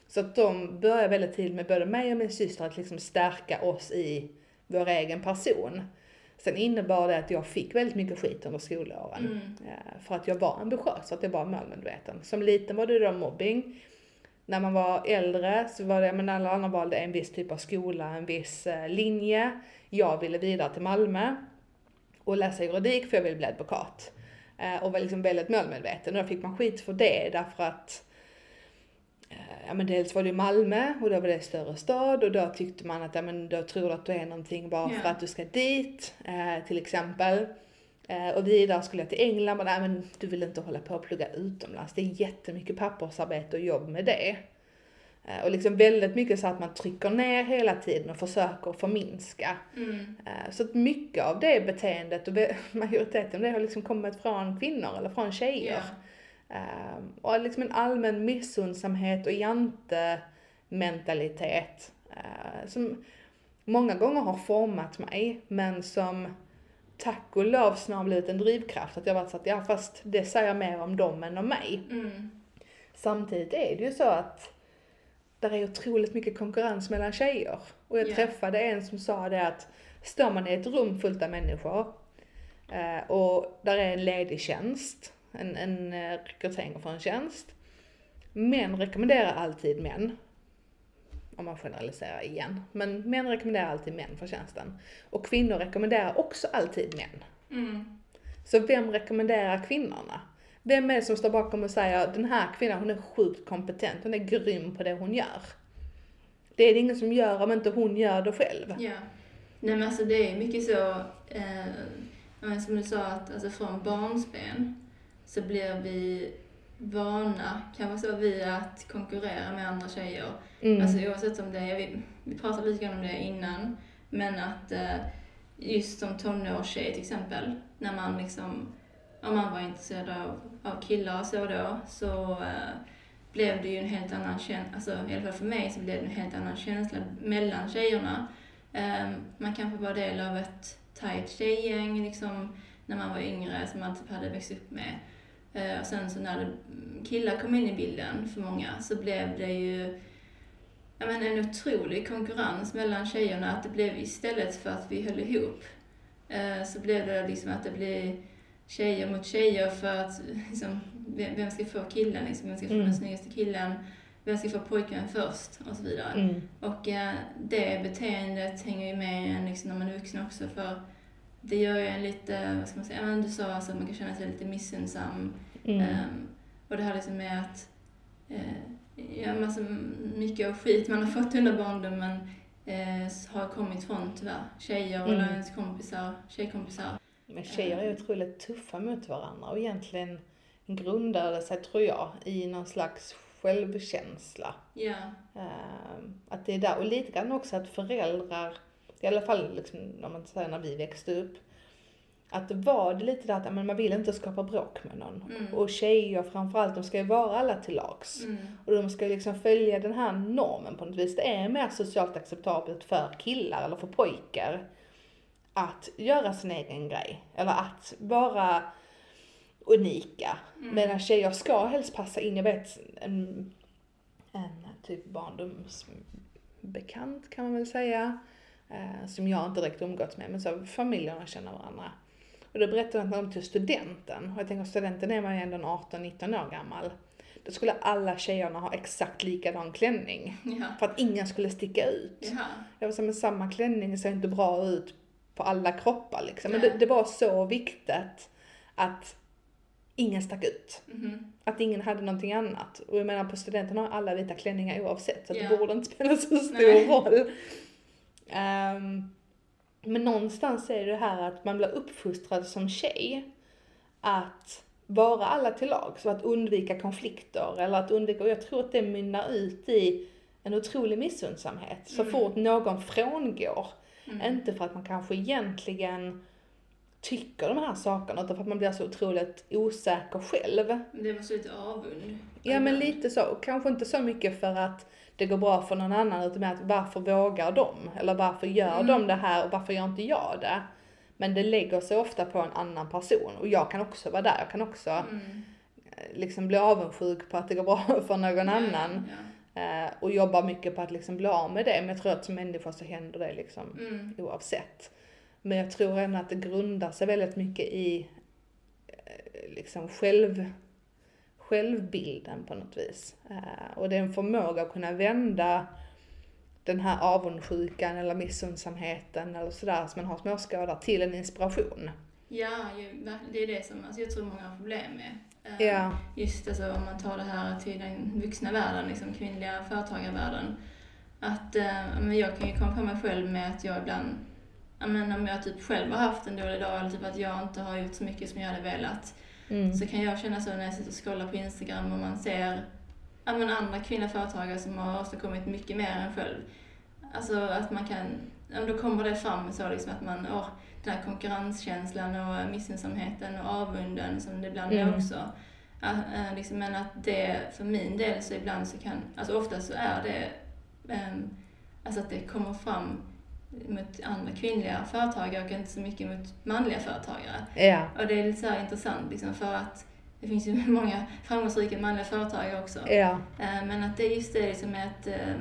Speaker 2: Så att de börjar väldigt tidigt med både mig och min syster att liksom stärka oss i vår egen person. Sen innebar det att jag fick väldigt mycket skit under skolåren. Mm. Eh, för att jag var ambitiös, att jag var målmedveten. Som liten var det då mobbing. När man var äldre så var det, men alla andra valde en viss typ av skola, en viss eh, linje. Jag ville vidare till Malmö och läsa juridik för jag ville bli advokat. Eh, och var liksom väldigt målmedveten och då fick man skit för det därför att ja men dels var det Malmö och då var det större stad och då tyckte man att ja men då tror du att du är någonting bara yeah. för att du ska dit, eh, till exempel. Eh, och vidare skulle jag till England, men nej men du vill inte hålla på och plugga utomlands. Det är jättemycket pappersarbete och jobb med det. Eh, och liksom väldigt mycket så att man trycker ner hela tiden och försöker förminska. Mm. Eh, så att mycket av det beteendet och majoriteten av det har liksom kommit från kvinnor eller från tjejer. Yeah. Um, och liksom en allmän missundsamhet och jante-mentalitet uh, som många gånger har format mig, men som tack och lov snarare blivit en drivkraft. Att jag varit så att, ja fast det säger mer om dem än om mig. Mm. Samtidigt är det ju så att där är otroligt mycket konkurrens mellan tjejer. Och jag yeah. träffade en som sa det att står man i ett rum fullt av människor uh, och där är en ledig tjänst en, en eh, rekrytering för en tjänst. Män rekommenderar alltid män. Om man generaliserar igen. Men män rekommenderar alltid män för tjänsten. Och kvinnor rekommenderar också alltid män. Mm. Så vem rekommenderar kvinnorna? Vem är det som står bakom och säger den här kvinnan hon är sjukt kompetent, hon är grym på det hon gör. Det är det ingen som gör om inte hon gör det själv.
Speaker 1: Ja. Nej men alltså det är mycket så, eh, som du sa, att alltså från barnsben så blir vi vana, kanske så vi, att konkurrera med andra tjejer. Mm. Alltså oavsett om det är, vi, vi pratade lite grann om det innan, men att eh, just som tonårstjej till exempel, när man liksom, om man var intresserad av, av killar och så då, så eh, blev det ju en helt annan känsla, alltså i alla fall för mig så blev det en helt annan känsla mellan tjejerna. Um, man kanske var del av ett tight tjejgäng liksom, när man var yngre som man typ hade växt upp med. Eh, och sen så när killar kom in i bilden för många så blev det ju jag menar, en otrolig konkurrens mellan tjejerna. Att det blev istället för att vi höll ihop eh, så blev det liksom att det blev tjejer mot tjejer för att liksom, vem ska få killen, liksom, vem ska få mm. den snyggaste killen, vem ska få pojken först och så vidare. Mm. Och äh, det beteendet hänger ju med en liksom, när man är vuxen också för det gör ju en lite, vad ska man säga, men du sa alltså att man kan känna sig lite missunnsam. Mm. Um, och det här liksom med att, uh, ja, massa, mycket av skit man har fått under barndomen uh, har kommit från tyvärr tjejer mm. eller ens kompisar, tjejkompisar.
Speaker 2: Men tjejer är otroligt tuffa mot varandra och egentligen grundar det sig, tror jag, i någon slags självkänsla.
Speaker 1: Ja.
Speaker 2: Uh, att det är där, och lite grann också att föräldrar i alla fall liksom, om man säger när vi växte upp, att det var det lite där att men man vill inte skapa bråk med någon. Mm. Och tjejer framförallt, de ska ju vara alla till lags. Mm. Och de ska liksom följa den här normen på något vis. Det är mer socialt acceptabelt för killar eller för pojkar att göra sin egen grej. Eller att vara unika. Mm. Medan tjejer ska helst passa in, jag vet en, en typ barndomsbekant kan man väl säga eh, som jag inte direkt umgåtts med, men så familjerna känner varandra. Och då berättade hon att när de tog studenten, och jag tänker studenten är man ju ändå 18-19 år gammal. Då skulle alla tjejerna ha exakt likadan klänning.
Speaker 1: Ja.
Speaker 2: För att ingen skulle sticka ut.
Speaker 1: Jaha.
Speaker 2: Jag var så, men samma klänning ser inte bra ut på alla kroppar liksom. Men det, det var så viktigt att ingen stack ut.
Speaker 1: Mhm.
Speaker 2: Att ingen hade någonting annat. Och jag menar på studenten har alla vita klänningar oavsett. Så
Speaker 1: Ja.
Speaker 2: det borde inte spela så stor
Speaker 1: Nej.
Speaker 2: roll. Ehm, men någonstans är det här att man blir uppfostrad som tjej att vara alla till lag, så att undvika konflikter eller att undvika, och jag tror att det mynnar ut i en otrolig missundsamhet så
Speaker 1: Mm.
Speaker 2: fort någon frångår.
Speaker 1: Mm.
Speaker 2: Inte för att man kanske egentligen tycker de här sakerna utan för att man blir så otroligt osäker själv.
Speaker 1: Det var så lite avund.
Speaker 2: Ja men lite så, och kanske inte så mycket för att det går bra för någon annan utan med att varför vågar de? Eller varför gör
Speaker 1: Mm.
Speaker 2: de det här och varför gör inte jag det? Men det lägger sig ofta på en annan person och jag kan också vara där, jag kan också
Speaker 1: Mm.
Speaker 2: eh, liksom bli avundsjuk på att det går bra för någon annan.
Speaker 1: Ja.
Speaker 2: Eh, och jobba mycket på att liksom bli av med det. Men jag tror att som människa så händer det liksom
Speaker 1: Mm.
Speaker 2: oavsett. Men jag tror ändå att det grundar sig väldigt mycket i eh, liksom själv, självbilden på något vis. Eh, och det är en förmåga att kunna vända den här avundsjukan eller missundsamheten eller sådär som man har småskadar till en inspiration.
Speaker 1: Ja, det är det som alltså, jag tror många har problem med. Eh,
Speaker 2: Ja.
Speaker 1: Just alltså, om man tar det här till den vuxna världen, liksom kvinnliga företagarvärlden. Att eh, men jag kan ju komma på mig själv med att jag ibland, men om jag typ själv har haft en dålig dag eller typ att jag inte har gjort så mycket som jag hade velat.
Speaker 2: Mm.
Speaker 1: Så kan jag känna så när jag sitter och scrollar på Instagram och man ser ja, men andra kvinnliga företagare som har åstadkommit mycket mer än själv. Alltså att man kan, ja, då kommer det fram så liksom att man, åh, den här konkurrenskänslan och missunnsamheten och avunden som det ibland är
Speaker 2: Mm.
Speaker 1: också. Ja, eh, liksom, men att det, för min del så ibland så kan, alltså ofta så är det, ehm, alltså att det kommer fram mot andra kvinnliga företagare och inte så mycket mot manliga företagare.
Speaker 2: Ja.
Speaker 1: Och det är lite så intressant liksom för att det finns ju många framgångsrika manliga företagare också.
Speaker 2: Ja.
Speaker 1: Eh, Men att det är just det liksom med att eh,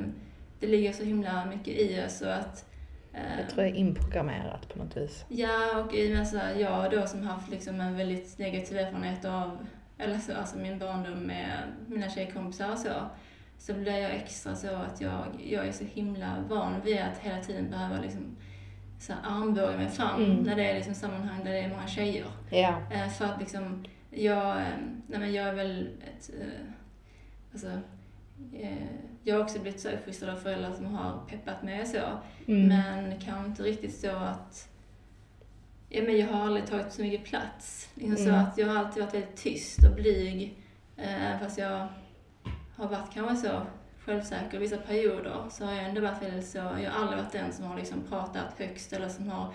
Speaker 1: det ligger så himla mycket i oss och att eh,
Speaker 2: Jag tror det är inprogrammerat på något vis.
Speaker 1: Ja, och i och med här, jag då som haft liksom en väldigt negativ erfarenhet av eller så, alltså min barndom med mina tjejkompisar och så, så blir jag extra så att jag, jag är så himla van vid att hela tiden behöva liksom så här armbåga mig fram
Speaker 2: Mm.
Speaker 1: när det är liksom sammanhang där det är många tjejer.
Speaker 2: Ja.
Speaker 1: Eh, för att liksom, jag, eh, nej men jag är väl ett, eh, alltså, eh, jag har också blivit så uppfostrad av föräldrar som har peppat mig och så.
Speaker 2: Mm.
Speaker 1: Men kanske inte riktigt så att, ja men jag har aldrig tagit så mycket plats. Liksom så
Speaker 2: Mm.
Speaker 1: att jag har alltid varit väldigt tyst och blyg. Eh, fast jag har varit kanske så självsäker vissa perioder så har jag ändå varit väldigt så, jag har aldrig varit den som har liksom pratat högst eller som har,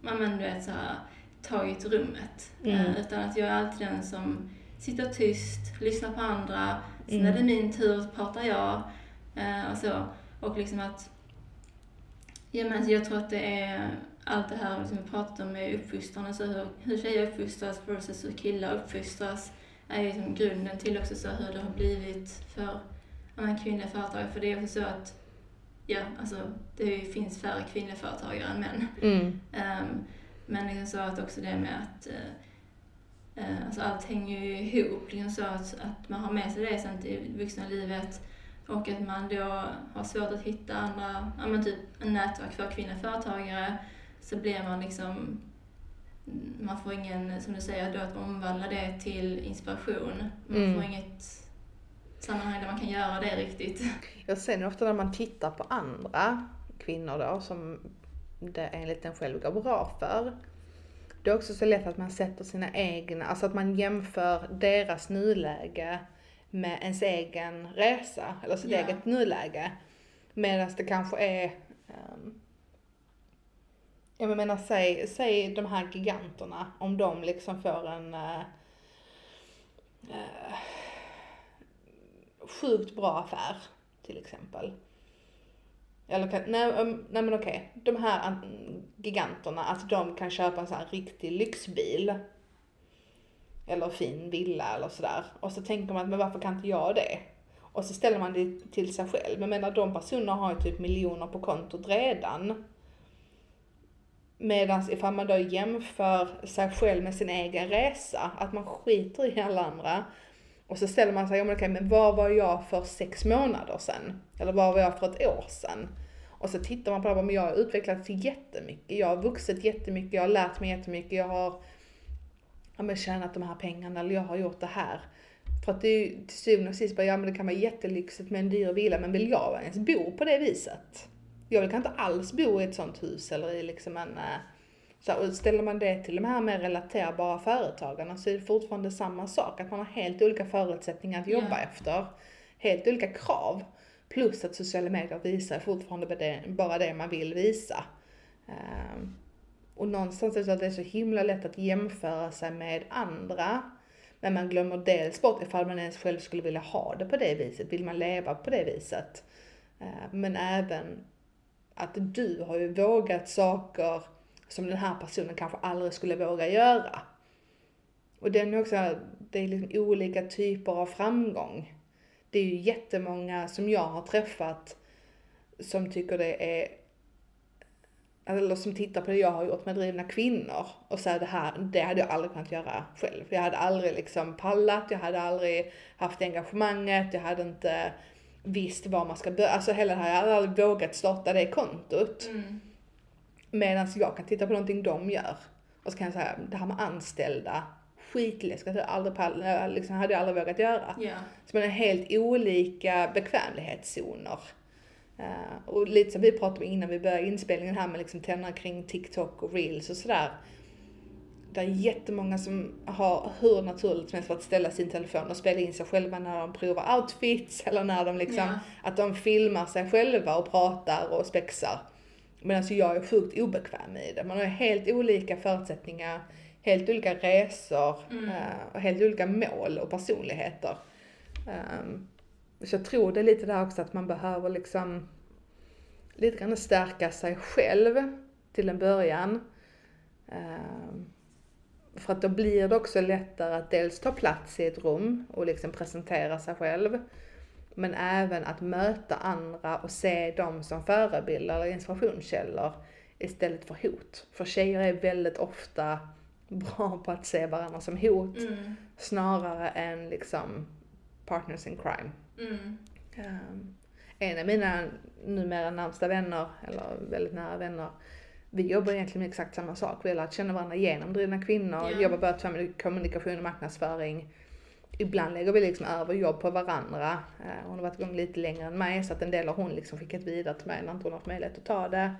Speaker 1: men du vet så här, tagit rummet.
Speaker 2: Mm.
Speaker 1: Eh, utan att jag är alltid den som sitter tyst, lyssnar på andra, sen
Speaker 2: Mm.
Speaker 1: är det min tur så pratar jag. Eh, och så. Och liksom att, ja men jag tror att det är allt det här som vi pratat om med uppfostran, alltså hur, hur tjejer uppfostras versus hur killar uppfostras är ju liksom grunden till också så hur det har blivit för kvinnliga företagare. För det är också så att, ja alltså det finns färre kvinnliga företagare än män.
Speaker 2: Mm.
Speaker 1: Ehm, men liksom så att också det med att eh, alltså allt hänger ju ihop. Liksom så att, att man har med sig det sen till vuxna livet och att man då har svårt att hitta andra, ja men typ en nätverk för kvinnliga företagare så blir man liksom man får ingen, som du säger, då att man omvandlar det till inspiration. Man
Speaker 2: Mm.
Speaker 1: får inget sammanhang där man kan göra det riktigt.
Speaker 2: Jag ser nu ofta när man tittar på andra kvinnor då som det enligt en själv går bra för. Det är också så lätt att man sätter sina egna, alltså att man jämför deras nuläge med ens egen resa, eller sitt
Speaker 1: Ja.
Speaker 2: eget nuläge. Medan det kanske är, um, jag menar säg, säg de här giganterna, om de liksom får en eh, eh, sjukt bra affär till exempel. Eller kan, nej, um, nej men okej, de här giganterna, att de kan köpa en sån här riktig lyxbil. Eller fin villa eller sådär. Och så tänker man, men varför kan inte jag det? Och så ställer man det till sig själv. Men jag menar de personerna har ju typ miljoner på kontot redan. Medan ifall man då jämför sig själv med sin egen resa, att man skiter i alla andra. Och så ställer man sig, ja men okej, men var var jag för sex månader sedan? Eller var var jag för ett år sedan? Och så tittar man på det, men jag har utvecklats jättemycket, jag har vuxit jättemycket, jag har lärt mig jättemycket, jag har ja, men tjänat de här pengarna, eller jag har gjort det här. För att det är ju till syvende och sist bara, ja men det kan vara jättelyxigt med en dyr villa, men vill jag ens bo på det viset? Jag kan inte alls bo i ett sånt hus eller i liksom en eh, så och ställer man det till de här mer relaterbara företagarna så är det fortfarande samma sak, att man har helt olika förutsättningar att jobba
Speaker 1: Ja.
Speaker 2: efter. Helt olika krav. Plus att sociala medier visar fortfarande bara det, man vill visa. Ehm, och någonstans är det så att det är så himla lätt att jämföra sig med andra. Men man glömmer dels bort ifall man ens själv skulle vilja ha det på det viset. Vill man leva på det viset? Eh, Men även att du har ju vågat saker som den här personen kanske aldrig skulle våga göra. Och den är också, det är liksom olika typer av framgång. Det är ju jättemånga som jag har träffat som tycker det är eller som tittar på det jag har gjort med drivna kvinnor och säger det här, det hade jag aldrig kunnat göra själv. Jag hade aldrig liksom pallat, jag hade aldrig haft engagemanget, jag hade inte visst var man ska börja, alltså hela det här, jag hade aldrig vågat starta det kontot.
Speaker 1: Mm.
Speaker 2: Medan jag kan titta på någonting de gör och så kan jag säga, det här med anställda, skitläskigt, hade jag aldrig liksom, hade jag aldrig vågat göra.
Speaker 1: Ja.
Speaker 2: Så man har helt olika bekvämlighetszoner. Eh, och lite som vi pratade om innan vi började inspelningen här med liksom trender kring TikTok och reels och sådär. Det är jättemånga som har hur naturligt som helst för att ställa sin telefon och spela in sig själva när de provar outfits eller när de liksom,
Speaker 1: Ja.
Speaker 2: att de filmar sig själva och pratar och spexar. Men alltså jag är sjukt obekväm i det. Man har helt olika förutsättningar, helt olika resor
Speaker 1: Mm.
Speaker 2: eh, och helt olika mål och personligheter. Ehm, så jag tror det är lite där också att man behöver liksom lite grann stärka sig själv till en början. Ehm, för att då blir det också lättare att dels ta plats i ett rum och liksom presentera sig själv. Men även att möta andra och se dem som förebilder eller inspirationskällor istället för hot. För tjejer är väldigt ofta bra på att se varandra som hot
Speaker 1: Mm.
Speaker 2: snarare än liksom partners in crime.
Speaker 1: Mm.
Speaker 2: Um, en av mina numera närmsta vänner, eller väldigt nära vänner, vi jobbar egentligen med exakt samma sak. Vi har lärt känna varandra genom drivna kvinnor,
Speaker 1: Ja.
Speaker 2: jobbar två med kommunikation och marknadsföring. Ibland lägger vi liksom över jobb på varandra. Eh, hon har varit igång lite längre än mig så att en del har hon liksom skickat vidare till mig när inte hon haft möjlighet att ta det.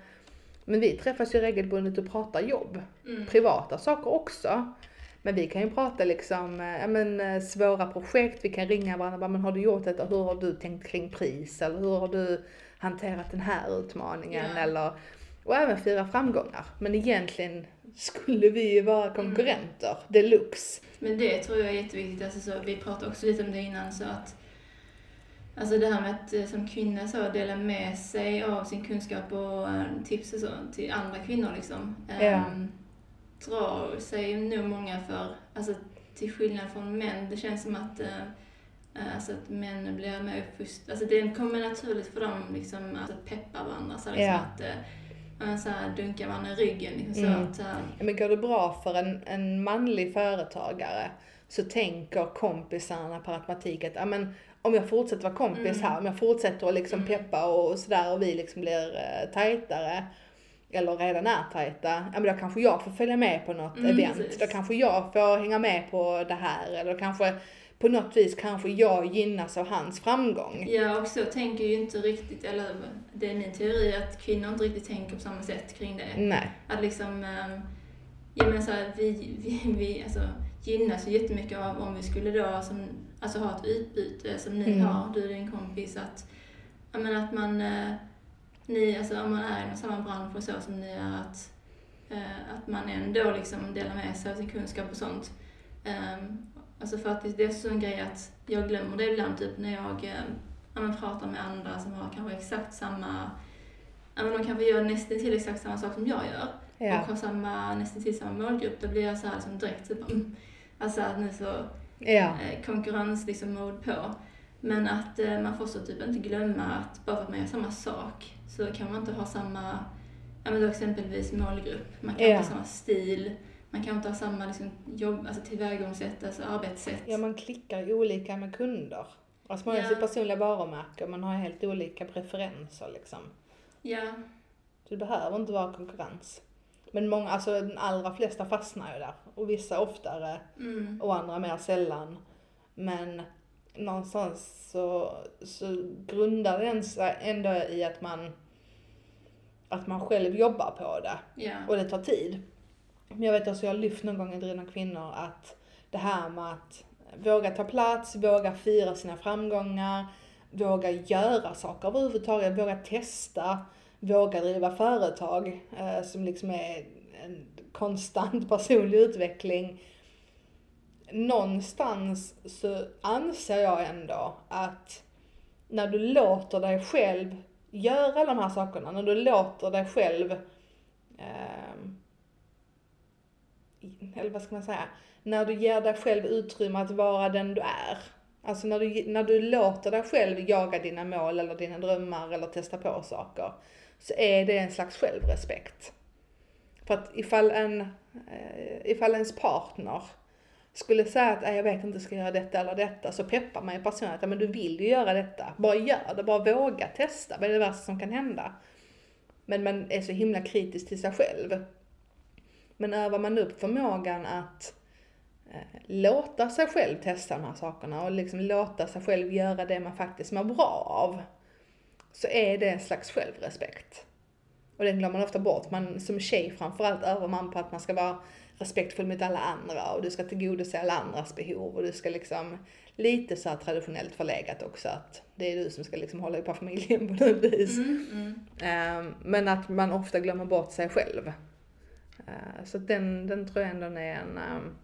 Speaker 2: Men vi träffas ju regelbundet och pratar jobb
Speaker 1: Mm.
Speaker 2: privata saker också. Men vi kan ju prata liksom, eh, ja men eh, svåra projekt, vi kan ringa varandra, bara, men har du gjort detta, hur har du tänkt kring pris? Eller hur har du hanterat den här utmaningen?
Speaker 1: Ja.
Speaker 2: Eller, och även fira framgångar. Men egentligen skulle vi ju vara konkurrenter deluxe.
Speaker 1: Men det tror jag är jätteviktigt. Alltså så, vi pratade också lite om det innan. Så att, alltså det här med att eh, som kvinna så, dela med sig av sin kunskap och eh, tips och så till andra kvinnor. Liksom.
Speaker 2: Ja.
Speaker 1: Ehm, drar sig nog många för. Alltså, till skillnad från män. Det känns som att, eh, alltså att män blir mer uppfostrade. Alltså det kommer naturligt för dem liksom, alltså, att peppa varandra. Så liksom
Speaker 2: Ja.
Speaker 1: att eh, ja, men så här, dunka varandra i ryggen. Liksom, så
Speaker 2: Mm.
Speaker 1: att, så här,
Speaker 2: Ja, Men går det bra för en, en manlig företagare så tänker kompisarna per automatik att ja, men, om jag fortsätter vara kompis
Speaker 1: Mm.
Speaker 2: här, om jag fortsätter att liksom
Speaker 1: Mm.
Speaker 2: peppa och, och sådär och vi liksom blir eh, tajtare eller redan är tajta, ja men då kanske jag får följa med på något
Speaker 1: Mm,
Speaker 2: event.
Speaker 1: precis.
Speaker 2: Då kanske jag får hänga med på det här eller då kanske på något vis kanske jag gynnas av hans framgång.
Speaker 1: Ja, och så tänker ju inte riktigt, eller det är min teori, att kvinnor inte riktigt tänker på samma sätt kring det.
Speaker 2: Nej.
Speaker 1: Att liksom, ehm, ja men så här, vi, vi, vi alltså, gynnas ju jättemycket av om vi skulle då som, alltså ha ett utbyte som ni
Speaker 2: Mm.
Speaker 1: har, du och din kompis, att, ja men att man, eh, ni, alltså om man är inom samma bransch och så som ni är, att, eh, att man ändå liksom delar med sig av sin kunskap och sånt. Um, alltså för att det, är så en grej att jag glömmer det ibland typ när jag ja, men pratar med andra som har kanske exakt samma, men de kanske gör nästan till exakt samma sak som jag gör
Speaker 2: Ja.
Speaker 1: och har samma, nästan till samma målgrupp, då blir jag så här liksom direkt typ, mm, alltså att nu så
Speaker 2: Ja.
Speaker 1: eh, konkurrens liksom mode på. Men att eh, man får så typ inte glömma att bara för att man gör samma sak så kan man inte ha samma ja, men då exempelvis målgrupp. Man kan
Speaker 2: Ja.
Speaker 1: inte ha samma stil. Man kan inte ha samma liksom, jobb, alltså tillvägagångssätt, alltså arbetssätt.
Speaker 2: Ja, man klickar olika med kunder. Alltså man har
Speaker 1: Ja.
Speaker 2: sitt personliga varumärke och man har helt olika preferenser liksom.
Speaker 1: Ja,
Speaker 2: Så det behöver inte vara konkurrens. Men många, alltså den allra flesta fastnar ju där. Och vissa oftare
Speaker 1: mm,
Speaker 2: och andra mer sällan. Men någonstans så, så grundar den sig ändå i att man, att man själv jobbar på det.
Speaker 1: ja,
Speaker 2: Och det tar tid. Men jag vet också, jag har lyft någon gång i Drivna Kvinnor att det här med att våga ta plats, våga fira sina framgångar, våga göra saker överhuvudtaget, våga testa, våga driva företag eh, som liksom är en konstant personlig utveckling. Någonstans så anser jag ändå att när du låter dig själv göra de här sakerna, när du låter dig själv eller vad ska man säga, när du ger dig själv utrymme att vara den du är. Alltså när du, när du låter dig själv jaga dina mål eller dina drömmar eller testa på saker, så är det en slags självrespekt. För att ifall en, eh, ifall ens partner skulle säga att "Nej, jag vet inte, ska göra detta eller detta, så peppar man ju personen att "Ja, men du vill ju göra detta. Bara gör det, bara våga testa. Vad är det värsta som kan hända? Men man är så himla kritisk till sig själv. Men övar man upp förmågan att eh, låta sig själv testa de här sakerna och liksom låta sig själv göra det man faktiskt mår bra av, så är det en slags självrespekt. Och den glömmer man ofta bort. Man, som tjej framförallt övar man på att man ska vara respektfull mot alla andra och du ska tillgodose alla andras behov och du ska liksom lite så här traditionellt förlegat också att det är du som ska liksom hålla ihop familjen på något vis.
Speaker 1: mm, mm.
Speaker 2: Ehm, men att man ofta glömmer bort sig själv. Ehm, så den, den tror jag ändå är en, ehm,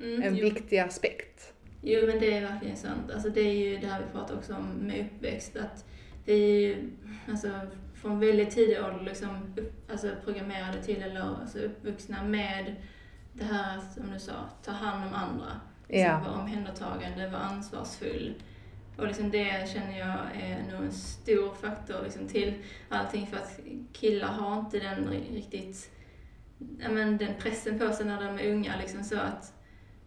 Speaker 1: Mm,
Speaker 2: en
Speaker 1: jo.
Speaker 2: viktig aspekt.
Speaker 1: Jo men det är verkligen sant. Alltså det är ju det här vi pratar också om med uppväxt. Att vi är ju alltså, från väldigt tidig ålder liksom, upp, alltså, programmerade till eller alltså, uppvuxna med det här som du sa, ta hand om andra. Liksom,
Speaker 2: Ja.
Speaker 1: Vara omhändertagande, vara ansvarsfull. Och liksom det känner jag är nog en stor faktor liksom, till allting för att killar har inte den ri- riktigt, ja, men den pressen på sig när de är unga liksom så att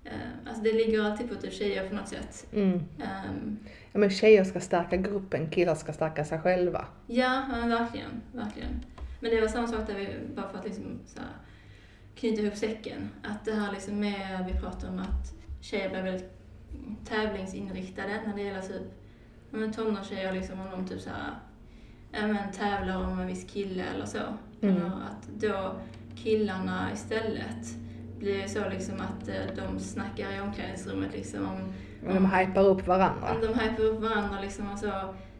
Speaker 1: Eh, alltså det ligger alltid på typ tjejer på något sätt.
Speaker 2: Mm.
Speaker 1: Ehm,
Speaker 2: Ja, men tjejer ska stärka gruppen, killar ska stärka sig själva.
Speaker 1: ja, men verkligen, verkligen. Men det var samma sak där vi, bara för att liksom så här, knyta ihop säcken. Att det här liksom med, vi pratar om att tjejer blir väldigt tävlingsinriktade när det gäller typ, ja, men tonårstjejer liksom om de typ så här, ja men tävlar om en viss kille eller så.
Speaker 2: Mm.
Speaker 1: Eller att då killarna istället blir så liksom att eh, de snackar i omklädningsrummet liksom om
Speaker 2: Och de hypar upp varandra.
Speaker 1: De hypar upp varandra liksom och så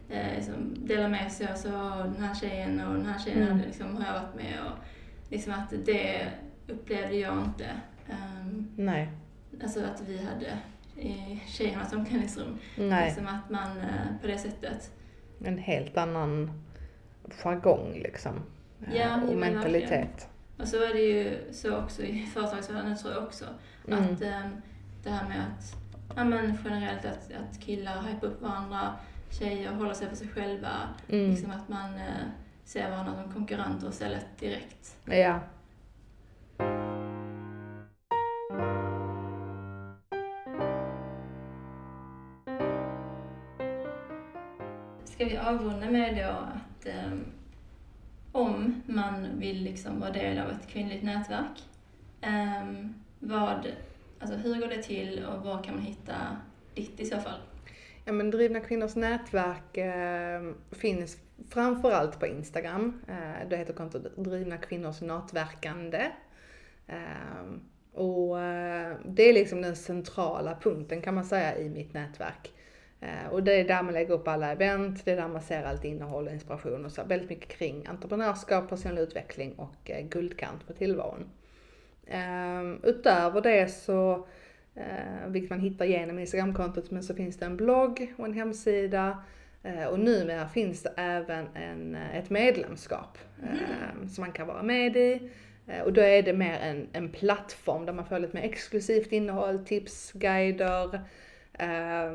Speaker 1: eh, liksom delar med sig och så den här tjejen och den här tjejen
Speaker 2: Mm.
Speaker 1: liksom, har jag varit med och liksom att det upplevde jag inte. Um,
Speaker 2: Nej.
Speaker 1: alltså att vi hade i tjejernas omklädningsrum.
Speaker 2: Nej.
Speaker 1: Liksom att man eh, på det sättet.
Speaker 2: En helt annan jargong liksom.
Speaker 1: Ja,
Speaker 2: och
Speaker 1: men
Speaker 2: mentalitet.
Speaker 1: Och så är det ju så också i företagsvärlden tror jag också.
Speaker 2: Mm.
Speaker 1: Att ehm, det här med att, ja men generellt att, att killar hypar upp varandra, tjejer håller sig för sig själva.
Speaker 2: Mm.
Speaker 1: Liksom att man eh, ser varandra som konkurrenter istället direkt.
Speaker 2: Ja.
Speaker 1: Ska vi avrunda med då att ehm, om man vill liksom vara del av ett kvinnligt nätverk, Um, vad, alltså hur går det till och var kan man hitta ditt i så fall?
Speaker 2: Ja men Drivna Kvinnors nätverk eh, finns framförallt på Instagram. Eh, det heter kontot Drivna Kvinnors Nätverkande. Eh, och eh, det är liksom den centrala punkten kan man säga i mitt nätverk. Eh, och det är där man lägger upp alla event, det är där man ser allt innehåll och inspiration och så väldigt mycket kring entreprenörskap, personlig utveckling och eh, guldkant på tillvaron. Eh, utöver det så eh, vilket man hittar genom Instagramkontot, men så finns det en blogg och en hemsida. Och numera finns det även en, ett medlemskap eh, som man kan vara med i. Och då är det mer en, en plattform där man får lite mer exklusivt innehåll, tips, guider eh,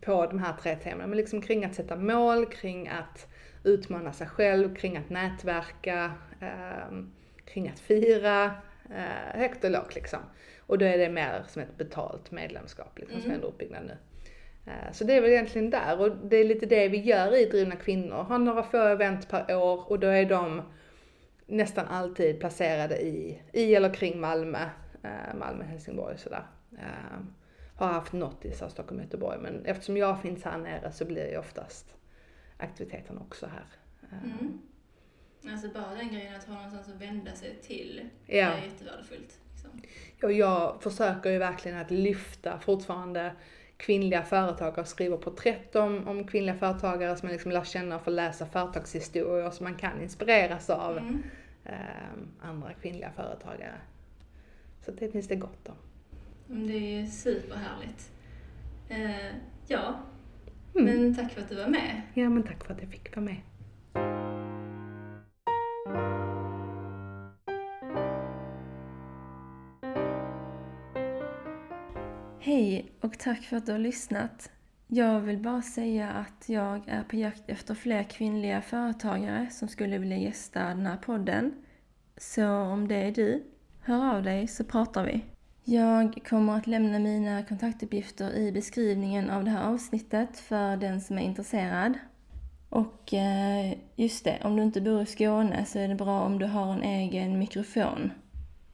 Speaker 2: på de här tre temana. Men liksom kring att sätta mål, kring att utmana sig själv kring att nätverka, eh, kring att fira, eh, högt och lågt liksom. Och då är det mer som ett betalt medlemskap liksom, mm. som är under uppbyggnad nu. Eh, så det är väl egentligen där och det är lite det vi gör i Drivna Kvinnor. Har några få event per år och då är de nästan alltid placerade i, i eller kring Malmö, eh, Malmö, Helsingborg sådär. Har haft något i Stockholm och Göteborg men eftersom jag finns här nere så blir ju oftast aktiviteten också här.
Speaker 1: Mm. Alltså bara den grejen att ha någonstans att vända sig till ja. är jättevärdefullt. Liksom.
Speaker 2: Och jag försöker ju verkligen att lyfta fortfarande kvinnliga företagare och skriver porträtt om, om kvinnliga företagare som man liksom lär känna och får läsa företagshistorier som man kan inspireras av mm. eh, andra kvinnliga företagare. Så det finns det gott om.
Speaker 1: Det är superhärligt. Eh, ja, mm. men tack för att du var med.
Speaker 2: Ja, men tack för att jag fick vara med.
Speaker 1: Hej och tack för att du har lyssnat. Jag vill bara säga att jag är på jakt efter fler kvinnliga företagare som skulle vilja gästa den här podden. Så om det är du, hör av dig så pratar vi. Jag kommer att lämna mina kontaktuppgifter i beskrivningen av det här avsnittet för den som är intresserad. Och eh, just det, om du inte bor i Skåne så är det bra om du har en egen mikrofon.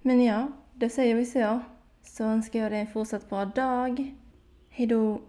Speaker 1: Men ja, då säger vi så så önskar jag dig en fortsatt bra dag. Hejdå!